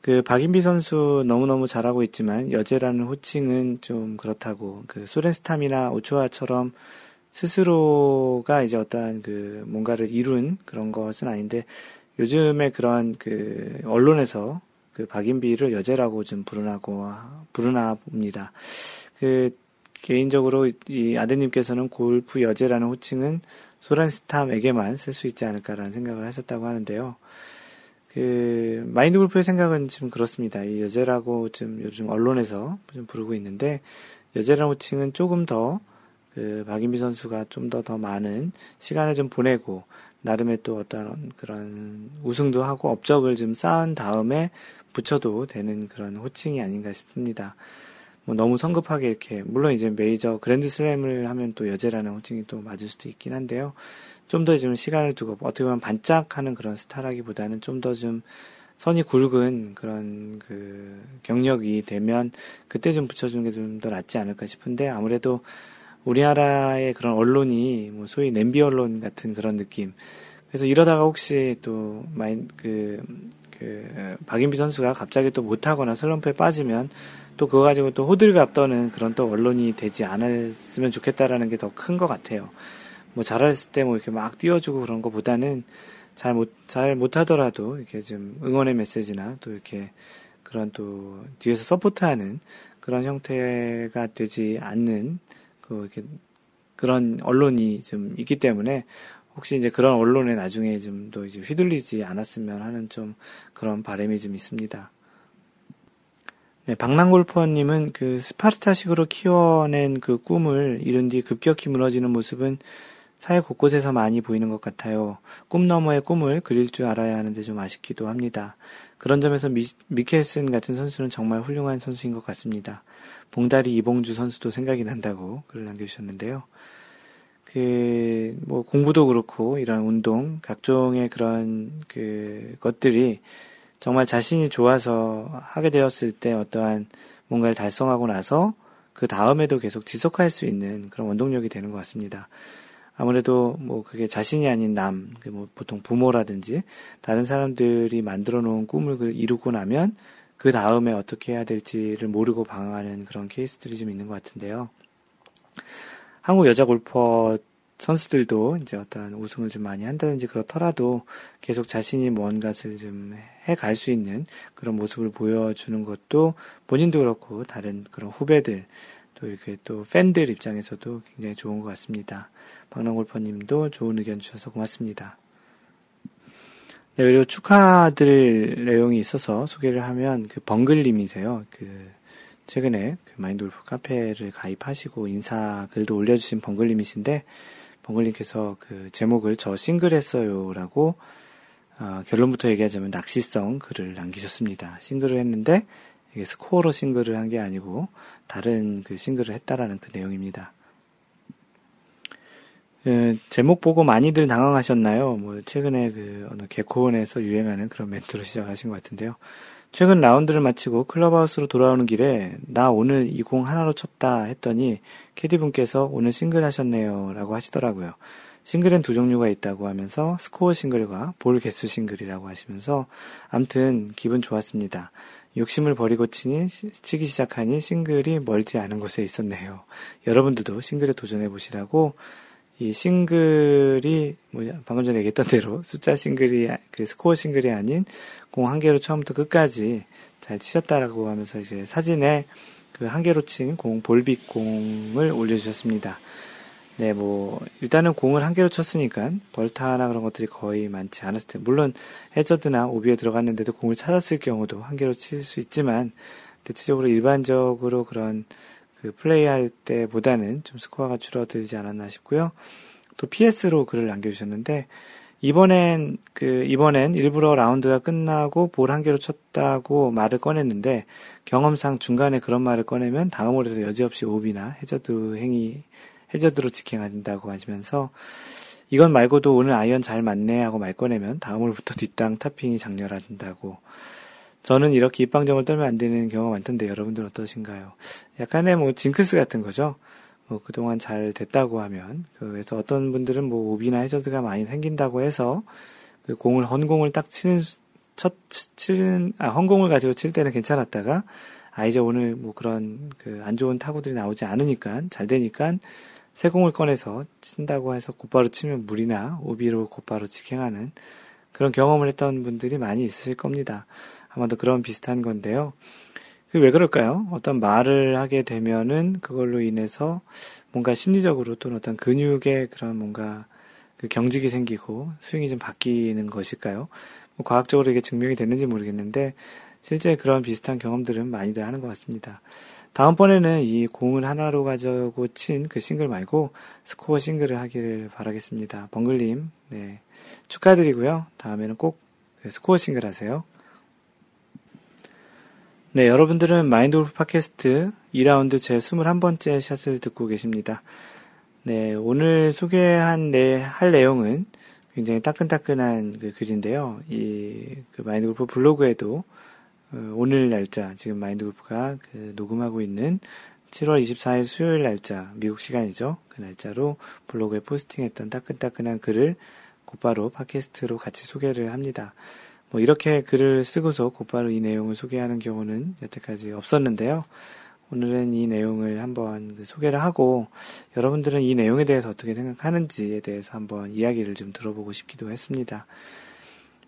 그 박인비 선수 너무너무 잘하고 있지만 여제라는 호칭은 좀 그렇다고 그 소렌스탐이나 오초아처럼 스스로가 이제 어떠한 그 뭔가를 이룬 그런 것은 아닌데 요즘에 그런 그 언론에서 그 박인비를 여제라고 좀 부르나고 부르나 봅니다. 그 개인적으로 이 아드님께서는 골프 여제라는 호칭은 소란스탐에게만 쓸 수 있지 않을까라는 생각을 하셨다고 하는데요. 그 마인드 골프의 생각은 지금 그렇습니다. 이 여제라고 좀 요즘 언론에서 좀 부르고 있는데 여제라는 호칭은 조금 더 그 박인비 선수가 좀 더더 더 많은 시간을 좀 보내고 나름의 또 어떤 그런 우승도 하고 업적을 좀 쌓은 다음에 붙여도 되는 그런 호칭이 아닌가 싶습니다. 뭐 너무 성급하게 이렇게 물론 이제 메이저 그랜드 슬램을 하면 또 여제라는 호칭이 또 맞을 수도 있긴 한데요. 좀더좀 시간을 두고 어떻게 보면 반짝하는 그런 스타라기보다는 좀 더 좀 선이 굵은 그런 그 경력이 되면 그때 좀 붙여주는 게 좀 더 낫지 않을까 싶은데 아무래도 우리나라의 그런 언론이 뭐 소위 냄비 언론 같은 그런 느낌. 그래서 이러다가 혹시 또 마인 그, 그 박인비 선수가 갑자기 또 못하거나 슬럼프에 빠지면 또 그거 가지고 또 호들갑 떠는 그런 또 언론이 되지 않았으면 좋겠다라는 게 더 큰 것 같아요. 뭐 잘했을 때 뭐 이렇게 막 띄워주고 그런 것보다는 잘 못, 잘 못하더라도 이렇게 좀 응원의 메시지나 또 이렇게 그런 또 뒤에서 서포트하는 그런 형태가 되지 않는 그 이렇게 그런 언론이 좀 있기 때문에 혹시 이제 그런 언론에 나중에 좀더 이제 휘둘리지 않았으면 하는 좀 그런 바람이 좀 있습니다. 네, 박랑골퍼님은 그 스파르타식으로 키워낸 그 꿈을 이룬 뒤 급격히 무너지는 모습은 사회 곳곳에서 많이 보이는 것 같아요. 꿈 너머의 꿈을 그릴 줄 알아야 하는데 좀 아쉽기도 합니다. 그런 점에서 미, 미켈슨 같은 선수는 정말 훌륭한 선수인 것 같습니다. 봉다리 이봉주 선수도 생각이 난다고 글을 남겨주셨는데요. 그, 뭐, 공부도 그렇고, 이런 운동, 각종의 그런 그 것들이 정말 자신이 좋아서 하게 되었을 때 어떠한 뭔가를 달성하고 나서 그 다음에도 계속 지속할 수 있는 그런 원동력이 되는 것 같습니다. 아무래도 뭐 그게 자신이 아닌 남, 그뭐 보통 부모라든지 다른 사람들이 만들어 놓은 꿈을 그 이루고 나면 그 다음에 어떻게 해야 될지를 모르고 방황하는 그런 케이스들이 좀 있는 것 같은데요. 한국 여자 골퍼 선수들도 이제 어떤 우승을 좀 많이 한다든지 그렇더라도 계속 자신이 뭔가를 좀 해갈 수 있는 그런 모습을 보여주는 것도 본인도 그렇고 다른 그런 후배들 또 이렇게 또 팬들 입장에서도 굉장히 좋은 것 같습니다. 박랑골퍼님도 좋은 의견 주셔서 고맙습니다. 네, 그리고 축하드릴 내용이 있어서 소개를 하면 그 벙글님이세요. 그 최근에 그 마인드골프 카페를 가입하시고 인사 글도 올려주신 벙글님이신데 벙글님께서 그 제목을 저 싱글 했어요라고 어, 결론부터 얘기하자면 낚시성 글을 남기셨습니다. 싱글을 했는데 이게 스코어로 싱글을 한 게 아니고 다른 그 싱글을 했다라는 그 내용입니다. 그 제목 보고 많이들 당황하셨나요? 뭐 최근에 그 어느 개콘에서 유행하는 그런 멘트로 시작하신 것 같은데요. 최근 라운드를 마치고 클럽하우스로 돌아오는 길에 나 오늘 이 공 하나로 쳤다 했더니 캐디분께서 오늘 싱글 하셨네요 라고 하시더라고요. 싱글은 두 종류가 있다고 하면서 스코어 싱글과 볼 개수 싱글이라고 하시면서 암튼 기분 좋았습니다. 욕심을 버리고 치니 치기 시작하니 싱글이 멀지 않은 곳에 있었네요. 여러분들도 싱글에 도전해 보시라고 이 싱글이 뭐 방금 전에 얘기했던 대로 숫자 싱글이 그 스코어 싱글이 아닌 공 한 개로 처음부터 끝까지 잘 치셨다라고 하면서 이제 사진에 그 한 개로 친 공 볼빅 공을 올려주셨습니다. 네, 뭐 일단은 공을 한 개로 쳤으니까 벌타나 그런 것들이 거의 많지 않았을 때 물론 해저드나 오비에 들어갔는데도 공을 찾았을 경우도 한 개로 칠 수 있지만 대체적으로 일반적으로 그런 그 플레이할 때보다는 좀 스코어가 줄어들지 않았나 싶고요. 또 PS로 글을 남겨주셨는데 이번엔 그 이번엔 일부러 라운드가 끝나고 볼 한 개로 쳤다고 말을 꺼냈는데 경험상 중간에 그런 말을 꺼내면 다음 홀에서 여지없이 오비나 해저드 행위 해저드로 직행한다고 하시면서 이건 말고도 오늘 아이언 잘 맞네 하고 말 꺼내면 다음 홀부터 뒷땅 topping이 작렬한다고 저는 이렇게 입방정을 떨면 안 되는 경우가 많던데 여러분들은 어떠신가요? 약간의 뭐 징크스 같은 거죠. 뭐 그동안 잘 됐다고 하면 그래서 어떤 분들은 뭐 오비나 해저드가 많이 생긴다고 해서 그 공을 헌공을 딱 치는 첫 치는 아 헌공을 가지고 칠 때는 괜찮았다가 아 이제 오늘 뭐 그런 그 안 좋은 타구들이 나오지 않으니까 잘 되니까 새 공을 꺼내서 친다고 해서 곧바로 치면 무리나 오비로 곧바로 직행하는 그런 경험을 했던 분들이 많이 있으실 겁니다. 아마도 그런 비슷한 건데요. 왜 그럴까요? 어떤 말을 하게 되면은 그걸로 인해서 뭔가 심리적으로 또는 어떤 근육에 그런 뭔가 그 경직이 생기고 스윙이 좀 바뀌는 것일까요? 뭐 과학적으로 이게 증명이 됐는지 모르겠는데 실제 그런 비슷한 경험들은 많이들 하는 것 같습니다. 다음번에는 이 공을 하나로 가지고 친 그 싱글 말고 스코어 싱글을 하기를 바라겠습니다. 벙글님, 네. 축하드리고요. 다음에는 꼭 그 스코어 싱글 하세요. 네, 여러분들은 마인드 골프 팟캐스트 2라운드 제 21번째 샷을 듣고 계십니다. 네, 오늘 소개한 네, 할 내용은 굉장히 따끈따끈한 그 글인데요. 이, 그 마인드 골프 블로그에도 어, 오늘 날짜, 지금 마인드 골프가 그 녹음하고 있는 7월 24일 수요일 날짜, 미국 시간이죠. 그 날짜로 블로그에 포스팅했던 따끈따끈한 글을 곧바로 팟캐스트로 같이 소개를 합니다. 뭐 이렇게 글을 쓰고서 곧바로 이 내용을 소개하는 경우는 여태까지 없었는데요. 오늘은 이 내용을 한번 그 소개를 하고 여러분들은 이 내용에 대해서 어떻게 생각하는지에 대해서 한번 이야기를 좀 들어보고 싶기도 했습니다.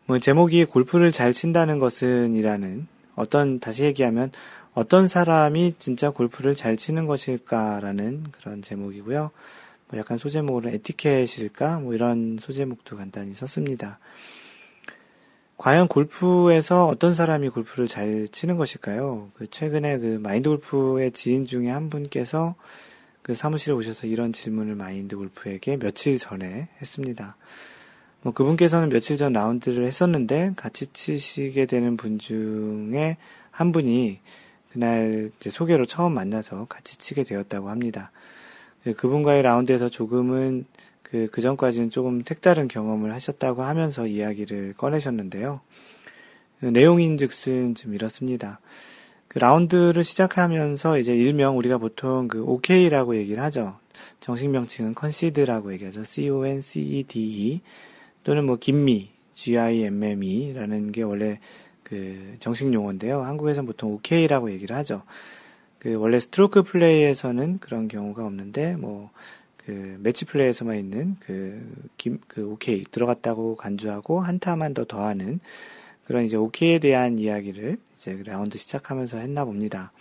뭐 제목이 골프를 잘 친다는 것은 이라는 어떤 다시 얘기하면 어떤 사람이 진짜 골프를 잘 치는 것일까라는 그런 제목이고요. 뭐 약간 소제목으로 에티켓일까 뭐 이런 소제목도 간단히 썼습니다. 과연 골프에서 어떤 사람이 골프를 잘 치는 것일까요? 그 최근에 그 마인드 골프의 지인 중에 한 분께서 그 사무실에 오셔서 이런 질문을 마인드 골프에게 며칠 전에 했습니다. 뭐 그분께서는 며칠 전 라운드를 했었는데 같이 치시게 되는 분 중에 한 분이 그날 이제 소개로 처음 만나서 같이 치게 되었다고 합니다. 그 그분과의 라운드에서 조금은 그, 그 전까지는 조금 색다른 경험을 하셨다고 하면서 이야기를 꺼내셨는데요. 그 내용인 즉슨 좀 이렇습니다. 그 라운드를 시작하면서 이제 일명 우리가 보통 그 OK라고 얘기를 하죠. 정식 명칭은 concede라고 얘기하죠. C-O-N-C-E-D-E 또는 뭐 gimme, G-I-M-M-E라는 게 원래 그 정식 용어인데요. 한국에서는 보통 OK라고 얘기를 하죠. 그 원래 스트로크 플레이에서는 그런 경우가 없는데 뭐 그 매치 플레이에서만 있는 그, 김, 그 오케이 들어갔다고 간주하고 한 타만 더 더하는 그런 이제 오케이에 대한 이야기를 이제 그 라운드 시작하면서 했나 봅니다.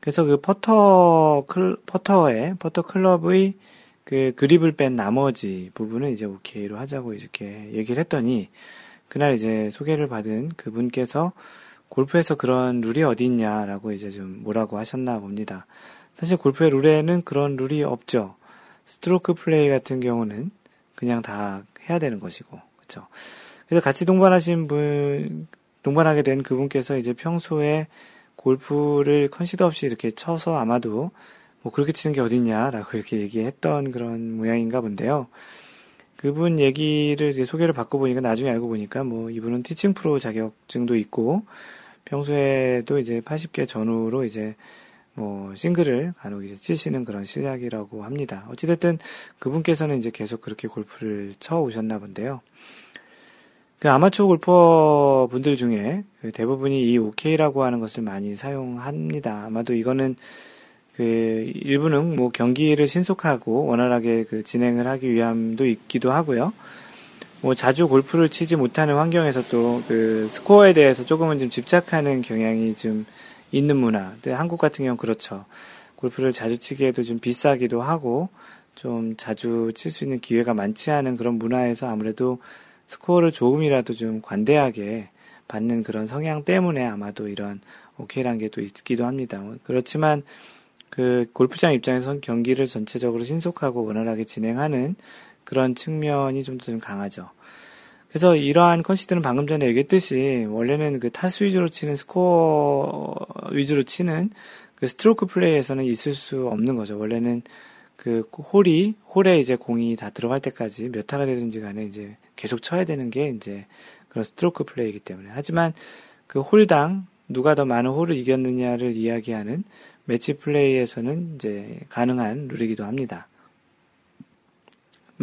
그래서 그 퍼터 클 퍼터의 퍼터 클럽의 그 그립을 뺀 나머지 부분은 이제 오케이로 하자고 이렇게 얘기를 했더니 그날 이제 소개를 받은 그분께서 골프에서 그런 룰이 어디 있냐라고 이제 좀 뭐라고 하셨나 봅니다. 사실 골프의 룰에는 그런 룰이 없죠. 스트로크 플레이 같은 경우는 그냥 다 해야 되는 것이고, 그쵸. 그래서 같이 동반하신 분, 동반하게 된 그분께서 이제 평소에 골프를 컨시더 없이 이렇게 쳐서 아마도 뭐 그렇게 치는 게 어딨냐라고 이렇게 얘기했던 그런 모양인가 본데요. 그분 얘기를 이제 소개를 받고 보니까 나중에 알고 보니까 뭐 이분은 티칭 프로 자격증도 있고 평소에도 이제 80개 전후로 이제 뭐 싱글을 간혹 이제 치시는 그런 실력이라고 합니다. 어찌됐든 그분께서는 이제 계속 그렇게 골프를 쳐 오셨나 본데요. 그 아마추어 골퍼 분들 중에 그 대부분이 이 OK라고 하는 것을 많이 사용합니다. 아마도 이거는 그 일부는 뭐 경기를 신속하고 원활하게 그 진행을 하기 위함도 있기도 하고요. 뭐 자주 골프를 치지 못하는 환경에서 또 그 스코어에 대해서 조금은 좀 집착하는 경향이 좀 있는 문화. 한국 같은 경우는 그렇죠. 골프를 자주 치기에도 좀 비싸기도 하고 좀 자주 칠 수 있는 기회가 많지 않은 그런 문화에서 아무래도 스코어를 조금이라도 좀 관대하게 받는 그런 성향 때문에 아마도 이런 오케이란 게 또 있기도 합니다. 그렇지만 그 골프장 입장에선 경기를 전체적으로 신속하고 원활하게 진행하는 그런 측면이 좀 더 좀 강하죠. 그래서 이러한 concede는 방금 전에 얘기했듯이 원래는 그 타수 위주로 치는 스코어 위주로 치는 그 스트로크 플레이에서는 있을 수 없는 거죠. 원래는 그 홀이 홀에 이제 공이 다 들어갈 때까지 몇 타가 되든지 간에 이제 계속 쳐야 되는 게 이제 그런 스트로크 플레이이기 때문에 하지만 그 홀당 누가 더 많은 홀을 이겼느냐를 이야기하는 매치 플레이에서는 이제 가능한 룰이기도 합니다.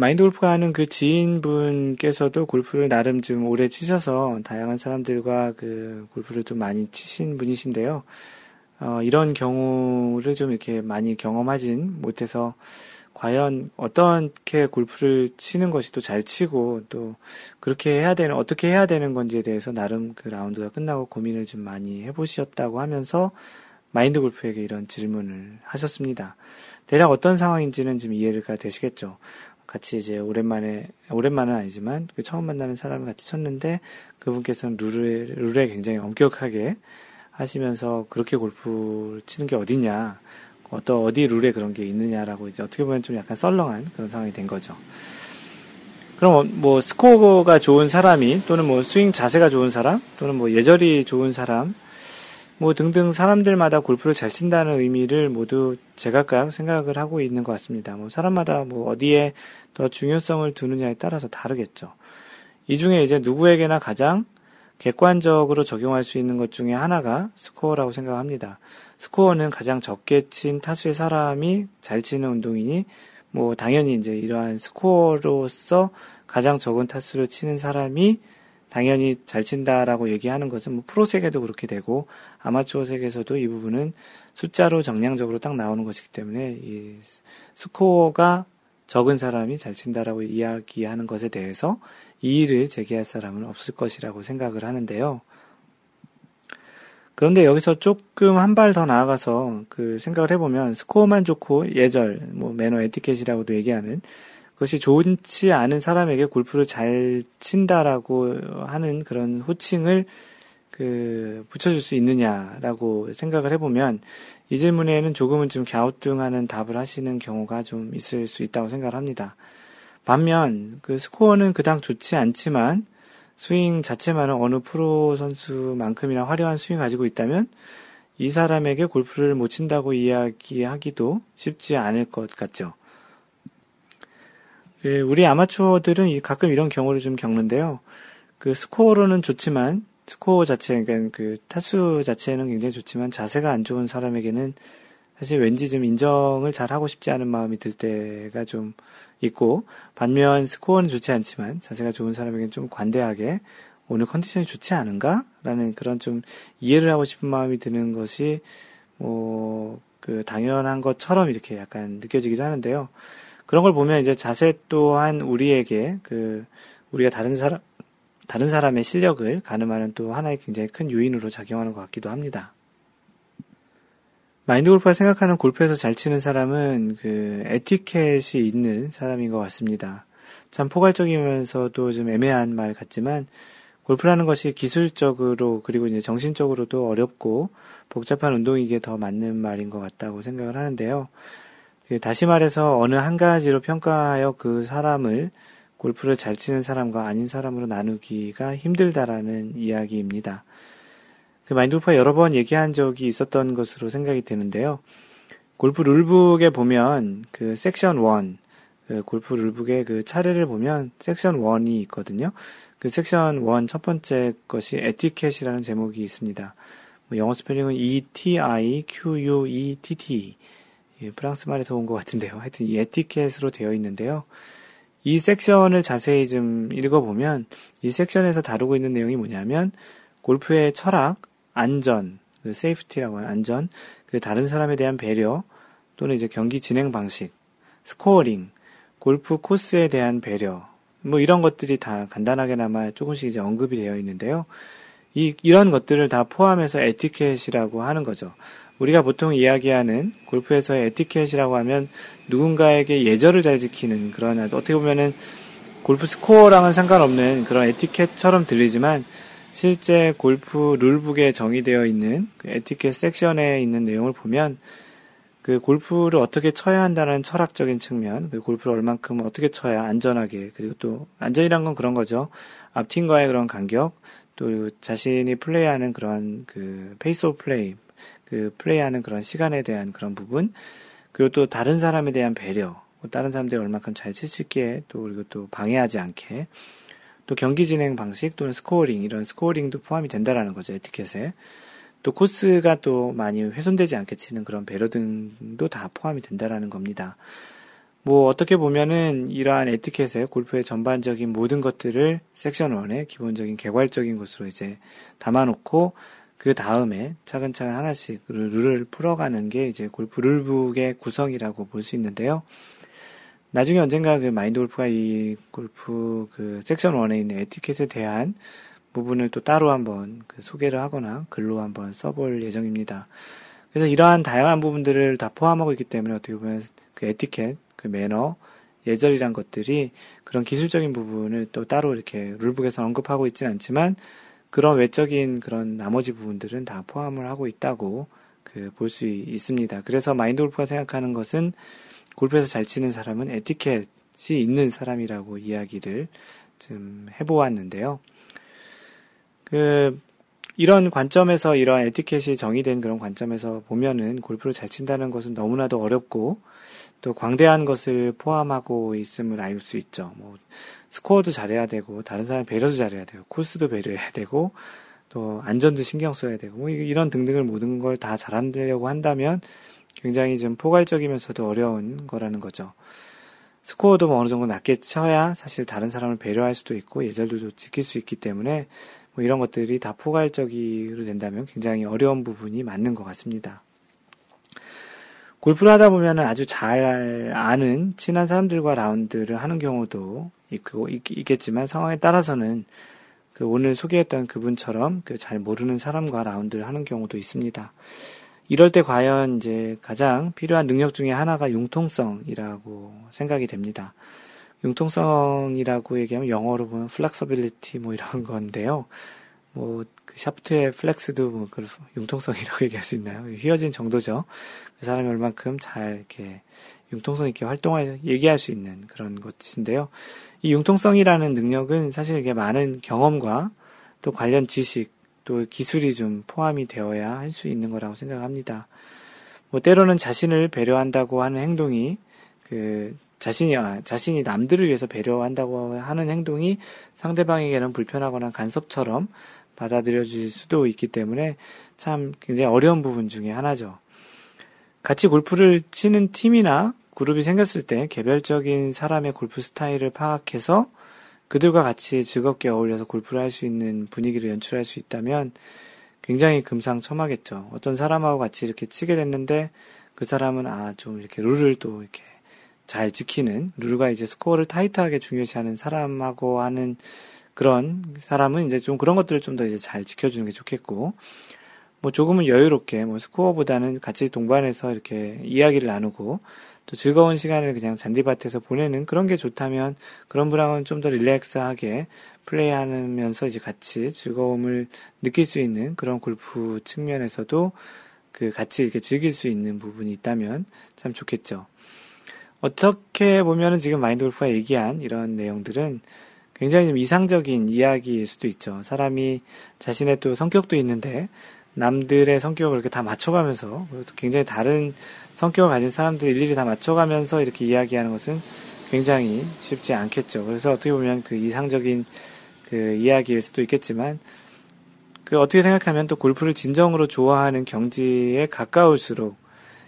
마인드 골프가 아는 그 지인분께서도 골프를 나름 좀 오래 치셔서 다양한 사람들과 그 골프를 좀 많이 치신 분이신데요. 어, 이런 경우를 좀 이렇게 많이 경험하진 못해서 과연 어떻게 골프를 치는 것이 또 잘 치고 또 그렇게 해야 되는 어떻게 해야 되는 건지에 대해서 나름 그 라운드가 끝나고 고민을 좀 많이 해보셨다고 하면서 마인드 골프에게 이런 질문을 하셨습니다. 대략 어떤 상황인지는 좀 이해가 되시겠죠. 같이 이제 오랜만에 오랜만은 아니지만 그 처음 만나는 사람을 같이 쳤는데 그분께서는 룰에 룰에 굉장히 엄격하게 하시면서 그렇게 골프 치는 게 어디냐 어떤 어디 룰에 그런 게 있느냐라고 이제 어떻게 보면 좀 약간 썰렁한 그런 상황이 된 거죠. 그럼 뭐 스코어가 좋은 사람이 또는 뭐 스윙 자세가 좋은 사람 또는 뭐 예절이 좋은 사람 뭐 등등 사람들마다 골프를 잘 친다는 의미를 모두 제각각 생각을 하고 있는 것 같습니다. 뭐 사람마다 뭐 어디에 더 중요성을 두느냐에 따라서 다르겠죠. 이 중에 이제 누구에게나 가장 객관적으로 적용할 수 있는 것 중에 하나가 스코어라고 생각합니다. 스코어는 가장 적게 친 타수의 사람이 잘 치는 운동이니 뭐 당연히 이제 이러한 스코어로서 가장 적은 타수를 치는 사람이 당연히 잘 친다라고 얘기하는 것은 뭐 프로 세계도 그렇게 되고 아마추어 세계에서도 이 부분은 숫자로 정량적으로 딱 나오는 것이기 때문에 이 스코어가 적은 사람이 잘 친다라고 이야기하는 것에 대해서 이의를 제기할 사람은 없을 것이라고 생각을 하는데요. 그런데 여기서 조금 한 발 더 나아가서 그 생각을 해보면 스코어만 좋고 예절, 뭐 매너 에티켓이라고도 얘기하는 그것이 좋지 않은 사람에게 골프를 잘 친다라고 하는 그런 호칭을 그 붙여줄 수 있느냐라고 생각을 해보면 이 질문에는 조금은 좀 갸우뚱하는 답을 하시는 경우가 좀 있을 수 있다고 생각을 합니다. 반면 그 스코어는 그닥 좋지 않지만 스윙 자체만은 어느 프로 선수만큼이나 화려한 스윙 가지고 있다면 이 사람에게 골프를 못 친다고 이야기하기도 쉽지 않을 것 같죠. 예, 우리 아마추어들은 가끔 이런 경우를 좀 겪는데요. 그 스코어로는 좋지만 스코어 자체, 그러니까 그 타수 자체는 굉장히 좋지만 자세가 안 좋은 사람에게는 사실 왠지 좀 인정을 잘 하고 싶지 않은 마음이 들 때가 좀 있고 반면 스코어는 좋지 않지만 자세가 좋은 사람에게는 좀 관대하게 오늘 컨디션이 좋지 않은가? 라는 그런 좀 이해를 하고 싶은 마음이 드는 것이 뭐 그 당연한 것처럼 이렇게 약간 느껴지기도 하는데요. 그런 걸 보면 이제 자세 또한 우리에게 그 우리가 다른 사람 다른 사람의 실력을 가늠하는 또 하나의 굉장히 큰 요인으로 작용하는 것 같기도 합니다. 마인드 골프가 생각하는 골프에서 잘 치는 사람은 그 에티켓이 있는 사람인 것 같습니다. 참 포괄적이면서도 좀 애매한 말 같지만 골프라는 것이 기술적으로 그리고 이제 정신적으로도 어렵고 복잡한 운동이기에 더 맞는 말인 것 같다고 생각을 하는데요. 그 다시 말해서 어느 한 가지로 평가하여 그 사람을 골프를 잘 치는 사람과 아닌 사람으로 나누기가 힘들다라는 이야기입니다. 그 마인드골프가 여러 번 얘기한 적이 있었던 것으로 생각이 되는데요. 골프 룰북에 보면 그 섹션 1, 그 골프 룰북의 그 차례를 보면 섹션 1이 있거든요. 그 섹션 1 첫 번째 것이 에티켓이라는 제목이 있습니다. 뭐 영어 스펠링은 E-T-I-Q-U-E-T-T. 예, 프랑스 말에서 온 것 같은데요. 하여튼 이 에티켓으로 되어 있는데요. 이 section을 자세히 좀 읽어보면 이 섹션에서 다루고 있는 내용이 뭐냐면 골프의 철학, 안전, 그 safety라고 하는 안전, 그 다른 사람에 대한 배려, 또는 이제 경기 진행 방식, scoring, 골프 코스에 대한 배려, 뭐 이런 것들이 다 간단하게나마 조금씩 이제 언급이 되어 있는데요. 이, 이런 것들을 다 포함해서 에티켓이라고 하는 거죠. 우리가 보통 이야기하는 골프에서의 에티켓이라고 하면 누군가에게 예절을 잘 지키는 그런 어떻게 보면은 골프 스코어랑은 상관없는 그런 에티켓처럼 들리지만 실제 골프 rule book에 정의되어 있는 그 에티켓 섹션에 있는 내용을 보면 그 골프를 어떻게 쳐야 한다는 철학적인 측면, 그 골프를 얼만큼 어떻게 쳐야 안전하게, 그리고 또 안전이란 건 그런 거죠. 앞팀과의 그런 간격, 또 자신이 플레이하는 그런 그 pace of play, 그 플레이하는 그런 시간에 대한 그런 부분, 그리고 또 다른 사람에 대한 배려, 다른 사람들이 얼만큼 잘 칠 수 있게, 또 그리고 또 방해하지 않게, 또 경기 진행 방식 또는 scoring 이런 scoring도 포함이 된다라는 거죠 에티켓에 또 코스가 또 많이 훼손되지 않게 치는 그런 배려 등도 다 포함이 된다라는 겁니다. 뭐 어떻게 보면은 이러한 에티켓에 골프의 전반적인 모든 것들을 섹션 1의 기본적인 개괄적인 것으로 이제 담아놓고 그 다음에 차근차근 하나씩 룰을 풀어가는 게 이제 골프 룰북의 구성이라고 볼 수 있는데요. 나중에 언젠가 그 마인드 골프가 이 골프 그 섹션 1에 있는 에티켓에 대한 부분을 또 따로 한번 그 소개를 하거나 글로 한번 써볼 예정입니다. 그래서 이러한 다양한 부분들을 다 포함하고 있기 때문에 어떻게 보면 그 에티켓, 그 매너, 예절이란 것들이 그런 기술적인 부분을 또 따로 이렇게 룰북에서 언급하고 있지는 않지만 그런 외적인 그런 나머지 부분들은 다 포함을 하고 있다고 그 볼 수 있습니다. 그래서 마인드 골프가 생각하는 것은 골프에서 잘 치는 사람은 에티켓이 있는 사람이라고 이야기를 좀 해보았는데요. 그 이런 관점에서 이런 에티켓이 정의된 그런 관점에서 보면은 골프를 잘 친다는 것은 너무나도 어렵고 또 광대한 것을 포함하고 있음을 알 수 있죠. 뭐 스코어도 잘해야 되고 다른 사람 배려도 잘해야 되고 코스도 배려해야 되고 또 안전도 신경 써야 되고 뭐 이런 등등을 모든 걸 다 잘하려고 한다면 굉장히 좀 포괄적이면서도 어려운 거라는 거죠. 스코어도 뭐 어느 정도 낮게 쳐야 사실 다른 사람을 배려할 수도 있고 예절도 지킬 수 있기 때문에 뭐 이런 것들이 다 포괄적으로 된다면 굉장히 어려운 부분이 맞는 것 같습니다. 골프를 하다 보면 아주 잘 아는 친한 사람들과 라운드를 하는 경우도 있고 있겠지만 상황에 따라서는 그 오늘 소개했던 그분처럼 그 잘 모르는 사람과 라운드를 하는 경우도 있습니다. 이럴 때 과연 이제 가장 필요한 능력 중에 하나가 융통성이라고 생각이 됩니다. 융통성이라고 얘기하면 영어로 보면 flexibility 뭐 이런 건데요. 뭐, 그 샤프트의 flex도 뭐, 그 융통성이라고 얘기할 수 있나요? 휘어진 정도죠. 그 사람이 얼만큼 잘 이렇게 융통성 있게 활동할, 얘기할 수 있는 그런 것인데요. 이 융통성이라는 능력은 사실 이게 많은 경험과 또 관련 지식, 또 기술이 좀 포함이 되어야 할 수 있는 거라고 생각합니다. 뭐, 때로는 자신을 배려한다고 하는 행동이 그 자신이, 아, 자신이 남들을 위해서 배려한다고 하는 행동이 상대방에게는 불편하거나 간섭처럼 받아들여질 수도 있기 때문에 참 굉장히 어려운 부분 중에 하나죠. 같이 골프를 치는 팀이나 그룹이 생겼을 때 개별적인 사람의 골프 스타일을 파악해서 그들과 같이 즐겁게 어울려서 골프를 할 수 있는 분위기를 연출할 수 있다면 굉장히 금상첨화겠죠. 어떤 사람하고 같이 이렇게 치게 됐는데 그 사람은 아, 좀 이렇게 룰을 또 이렇게 잘 지키는 룰과 이제 스코어를 타이트하게 중요시하는 사람하고 하는 그런 사람은 이제 좀 그런 것들을 좀 더 이제 잘 지켜주는 게 좋겠고 뭐 조금은 여유롭게 뭐 스코어보다는 같이 동반해서 이렇게 이야기를 나누고 또 즐거운 시간을 그냥 잔디밭에서 보내는 그런 게 좋다면 그런 분하고는 좀더 릴렉스하게 플레이하면서 이제 같이 즐거움을 느낄 수 있는 그런 골프 측면에서도 그 같이 이렇게 즐길 수 있는 부분이 있다면 참 좋겠죠. 어떻게 보면은 지금 마인드 골프가 얘기한 이런 내용들은 굉장히 좀 이상적인 이야기일 수도 있죠. 사람이 자신의 또 성격도 있는데 남들의 성격을 이렇게 다 맞춰가면서 굉장히 다른 성격을 가진 사람들 일일이 다 맞춰가면서 이렇게 이야기하는 것은 굉장히 쉽지 않겠죠. 그래서 어떻게 보면 그 이상적인 그 이야기일 수도 있겠지만 그 어떻게 생각하면 또 골프를 진정으로 좋아하는 경지에 가까울수록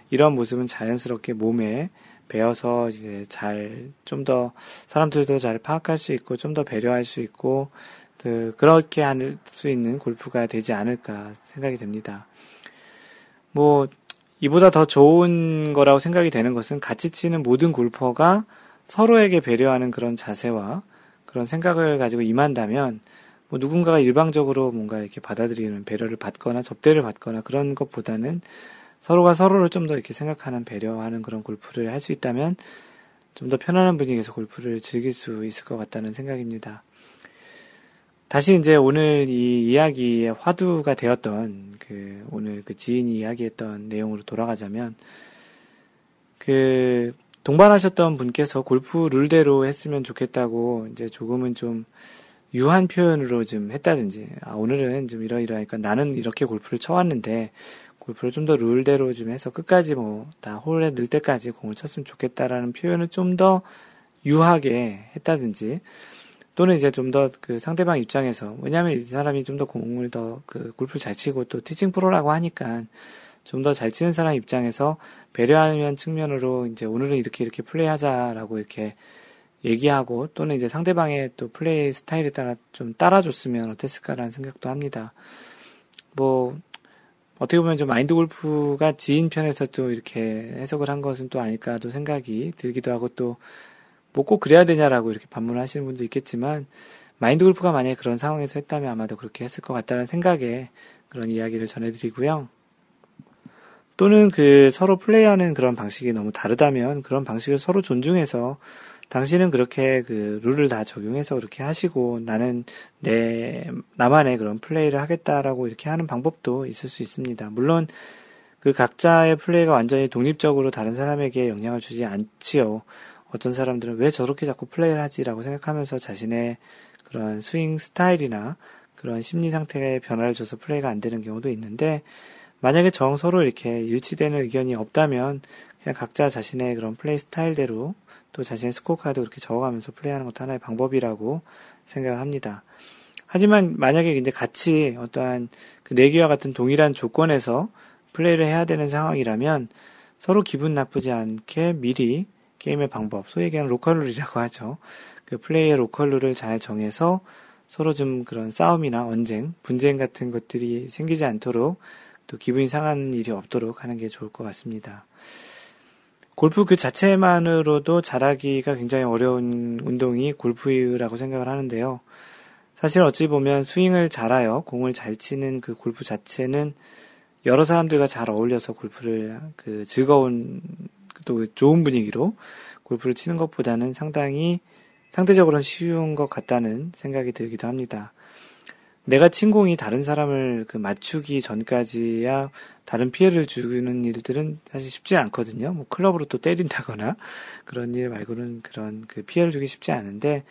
이런 모습은 자연스럽게 몸에 배워서 이제 잘 좀 더 사람들도 잘 파악할 수 있고 좀 더 배려할 수 있고 그 그렇게 할 수 있는 골프가 되지 않을까 생각이 됩니다. 뭐 이보다 더 좋은 거라고 생각이 되는 것은 같이 치는 모든 골퍼가 서로에게 배려하는 그런 자세와 그런 생각을 가지고 임한다면 뭐 누군가가 일방적으로 뭔가 이렇게 받아들이는 배려를 받거나 접대를 받거나 그런 것보다는 서로가 서로를 좀 더 이렇게 생각하는 배려하는 그런 골프를 할 수 있다면 좀 더 편안한 분위기에서 골프를 즐길 수 있을 것 같다는 생각입니다. 다시 이제 오늘 이 이야기의 화두가 되었던 그 오늘 그 지인이 이야기했던 내용으로 돌아가자면 그 동반하셨던 분께서 골프 룰대로 했으면 좋겠다고 이제 조금은 좀 유한 표현으로 좀 했다든지 아 오늘은 좀 이러이러하니까 나는 이렇게 골프를 쳐왔는데 골프를 좀 더 룰대로 좀 해서 끝까지 뭐 다 홀에 넣을 때까지 공을 쳤으면 좋겠다라는 표현을 좀 더 유하게 했다든지 또는 이제 좀 더 그 상대방 입장에서 왜냐하면 이 사람이 좀 더 공을 더 그 골프를 잘 치고 또 티칭 프로라고 하니까 좀 더 잘 치는 사람 입장에서 배려하는 측면으로 이제 오늘은 이렇게 이렇게 플레이하자라고 이렇게 얘기하고 또는 이제 상대방의 또 플레이 스타일에 따라 좀 따라줬으면 어땠을까라는 생각도 합니다. 뭐 어떻게 보면 좀 마인드 골프가 지인 편에서 또 이렇게 해석을 한 것은 또 아닐까도 생각이 들기도 하고 또 뭐 꼭 그래야 되냐라고 이렇게 반문을 하시는 분도 있겠지만 마인드 골프가 만약에 그런 상황에서 했다면 아마도 그렇게 했을 것 같다는 생각에 그런 이야기를 전해드리고요. 또는 그 서로 플레이하는 그런 방식이 너무 다르다면 그런 방식을 서로 존중해서 당신은 그렇게 그 룰을 다 적용해서 그렇게 하시고 나는 내 나만의 그런 플레이를 하겠다라고 이렇게 하는 방법도 있을 수 있습니다. 물론 그 각자의 플레이가 완전히 독립적으로 다른 사람에게 영향을 주지 않지요. 어떤 사람들은 왜 저렇게 자꾸 플레이를 하지라고 생각하면서 자신의 그런 스윙 스타일이나 그런 심리 상태에 변화를 줘서 플레이가 안 되는 경우도 있는데 만약에 정 서로 이렇게 일치되는 의견이 없다면 그냥 각자 자신의 그런 플레이 스타일대로 또 자신의 스코어 카드 그렇게 적어가면서 플레이하는 것도 하나의 방법이라고 생각을 합니다. 하지만 만약에 이제 같이 어떠한 그 내기와 같은 동일한 조건에서 플레이를 해야 되는 상황이라면 서로 기분 나쁘지 않게 미리 게임의 방법, 소위 얘기하는 로컬룰이라고 하죠. 그 플레이의 로컬룰을 잘 정해서 서로 좀 그런 싸움이나 언쟁, 분쟁 같은 것들이 생기지 않도록 또 기분이 상한 일이 없도록 하는 게 좋을 것 같습니다. 골프 그 자체만으로도 잘하기가 굉장히 어려운 운동이 골프라고 생각을 하는데요. 사실 어찌 보면 스윙을 잘하여 공을 잘 치는 그 골프 자체는 여러 사람들과 잘 어울려서 골프를 그 즐거운 또 좋은 분위기로 골프를 치는 것보다는 상당히 상대적으로는 쉬운 것 같다는 생각이 들기도 합니다. 내가 친 공이 다른 사람을 그 맞추기 전까지야 다른 피해를 주는 일들은 사실 쉽지 않거든요. 뭐 클럽으로 또 때린다거나 그런 일 말고는 그런 그 피해를 주기 쉽지 않은데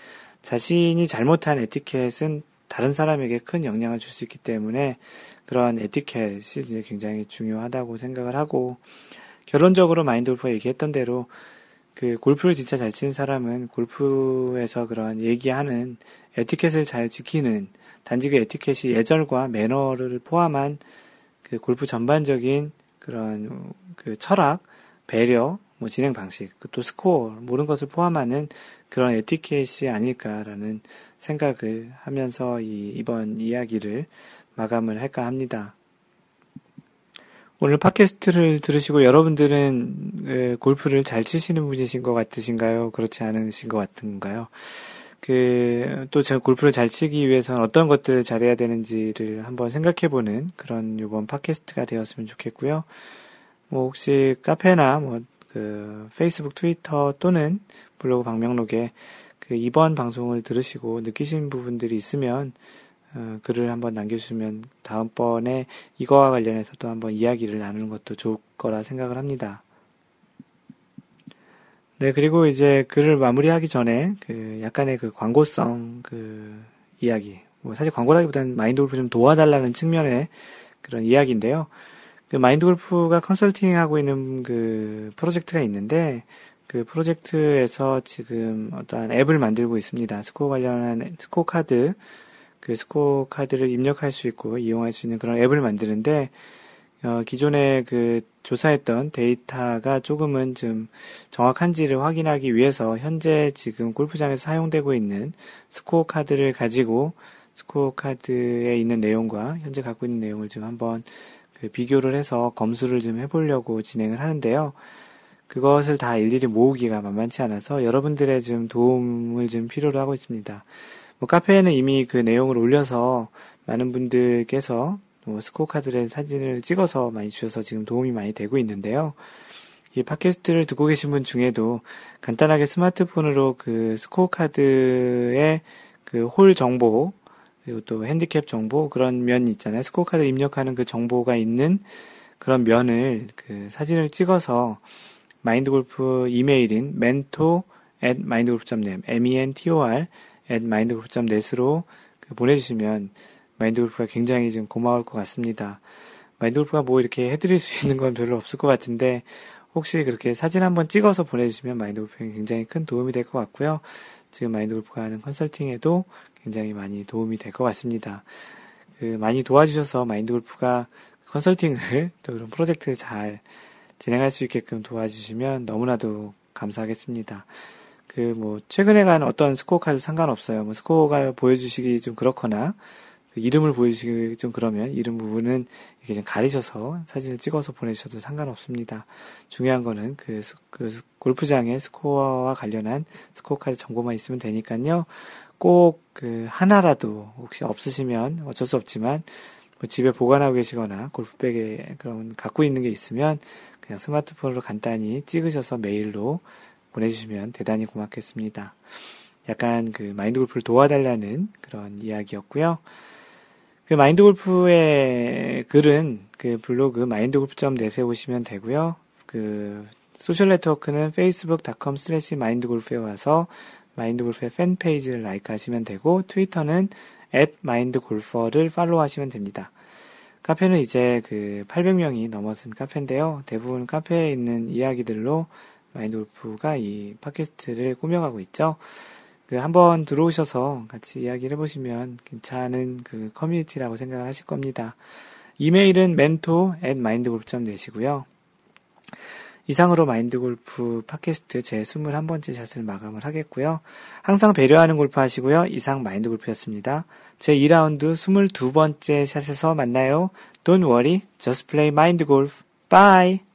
자신이 잘못한 에티켓은 다른 사람에게 큰 영향을 줄 수 있기 때문에 그러한 에티켓이 굉장히 중요하다고 생각을 하고 결론적으로 마인드 골프가 얘기했던 대로 그 골프를 진짜 잘 치는 사람은 골프에서 그런 얘기하는 에티켓을 잘 지키는 단지 그 에티켓이 예절과 매너를 포함한 그 골프 전반적인 그런 그 철학, 배려, 뭐 진행 방식, 그또 스코어 모든 것을 포함하는 그런 에티켓이 아닐까라는 생각을 하면서 이 이번 이야기를 마감을 할까 합니다. 오늘 팟캐스트를 들으시고 여러분들은 그 골프를 잘 치시는 분이신 것 같으신가요? 그렇지 않으신 것 같은가요? 그, 또 제가 골프를 잘 치기 위해서는 어떤 것들을 잘해야 되는지를 한번 생각해보는 그런 요번 팟캐스트가 되었으면 좋겠고요. 뭐 혹시 카페나 뭐 그 페이스북, 트위터 또는 블로그 방명록에 그 이번 방송을 들으시고 느끼신 부분들이 있으면 어, 글을 한번 남겨주시면 다음번에 이거와 관련해서 또 한번 이야기를 나누는 것도 좋을 거라 생각을 합니다. 네, 그리고 이제 글을 마무리하기 전에 그 약간의 그 광고성 그 이야기, 뭐 사실 광고라기보다는 마인드 골프 좀 도와달라는 측면의 그런 이야기인데요. 그 마인드 골프가 컨설팅 하고 있는 그 프로젝트가 있는데 그 프로젝트에서 지금 어떠한 앱을 만들고 있습니다. 스코어 관련한 스코어 카드, 그 스코어 카드를 입력할 수 있고 이용할 수 있는 그런 앱을 만드는데 어, 기존에 그 조사했던 데이터가 조금은 좀 정확한지를 확인하기 위해서 현재 지금 골프장에서 사용되고 있는 스코어 카드를 가지고 스코어 카드에 있는 내용과 현재 갖고 있는 내용을 좀 한번 그 비교를 해서 검수를 좀 해보려고 진행을 하는데요. 그것을 다 일일이 모으기가 만만치 않아서 여러분들의 좀 도움을 좀 필요로 하고 있습니다. 뭐 카페에는 이미 그 내용을 올려서 많은 분들께서 뭐 스코어 카드의 사진을 찍어서 많이 주셔서 지금 도움이 많이 되고 있는데요. 이 팟캐스트를 듣고 계신 분 중에도 간단하게 스마트폰으로 그 스코어 카드의 그 홀 정보, 그리고 또 핸디캡 정보, 그런 면 있잖아요. 스코어 카드 입력하는 그 정보가 있는 그런 면을 그 사진을 찍어서 마인드 골프 이메일인 mentor at mindgolf.net, m-e-n-t-o-r at mindgolf.net으로 그 보내주시면 마인드골프가 굉장히 좀 고마울 것 같습니다. 마인드골프가 뭐 이렇게 해드릴 수 있는 건 별로 없을 것 같은데 혹시 그렇게 사진 한번 찍어서 보내주시면 마인드골프에 굉장히 큰 도움이 될 것 같고요. 지금 마인드골프가 하는 컨설팅에도 굉장히 많이 도움이 될 것 같습니다. 그 많이 도와주셔서 마인드골프가 컨설팅을 또 그런 프로젝트를 잘 진행할 수 있게끔 도와주시면 너무나도 감사하겠습니다. 그 뭐 최근에 간 어떤 스코어 카드 상관없어요. 뭐 스코어가 보여주시기 좀 그렇거나 그 이름을 보여주시기 좀 그러면 이름 부분은 이렇게 좀 가리셔서 사진을 찍어서 보내주셔도 상관없습니다. 중요한 거는 그, 그 골프장의 스코어와 관련한 스코어 카드 정보만 있으면 되니까요. 꼭 그 하나라도 혹시 없으시면 어쩔 수 없지만 뭐 집에 보관하고 계시거나 골프백에 그런 갖고 있는 게 있으면 그냥 스마트폰으로 간단히 찍으셔서 메일로 보내주시면 대단히 고맙겠습니다. 약간 그 마인드 골프를 도와달라는 그런 이야기였고요. 그 마인드 골프의 글은 그 블로그 mindgolf.net에 점 오시면 되고요. 그 소셜 네트워크는 facebook.com slash mindgolf에 와서 마인드 골프의 fan page를 like 하시면 되고 트위터는 at mindgolfer를 팔로우 하시면 됩니다. 카페는 이제 그 800명이 넘어선 카페인데요. 대부분 카페에 있는 이야기들로 마인드 골프가 이 팟캐스트를 꾸며가고 있죠. 그 한번 들어오셔서 같이 이야기를 해보시면 괜찮은 그 커뮤니티라고 생각을 하실 겁니다. 이메일은 mentor at mindgolf.net이고요. 이상으로 마인드골프 팟캐스트 제 21번째 샷을 마감을 하겠고요. 항상 배려하는 골프 하시고요. 이상 마인드골프였습니다. 제 2라운드 22번째 샷에서 만나요. Don't worry, just play mind golf. Bye!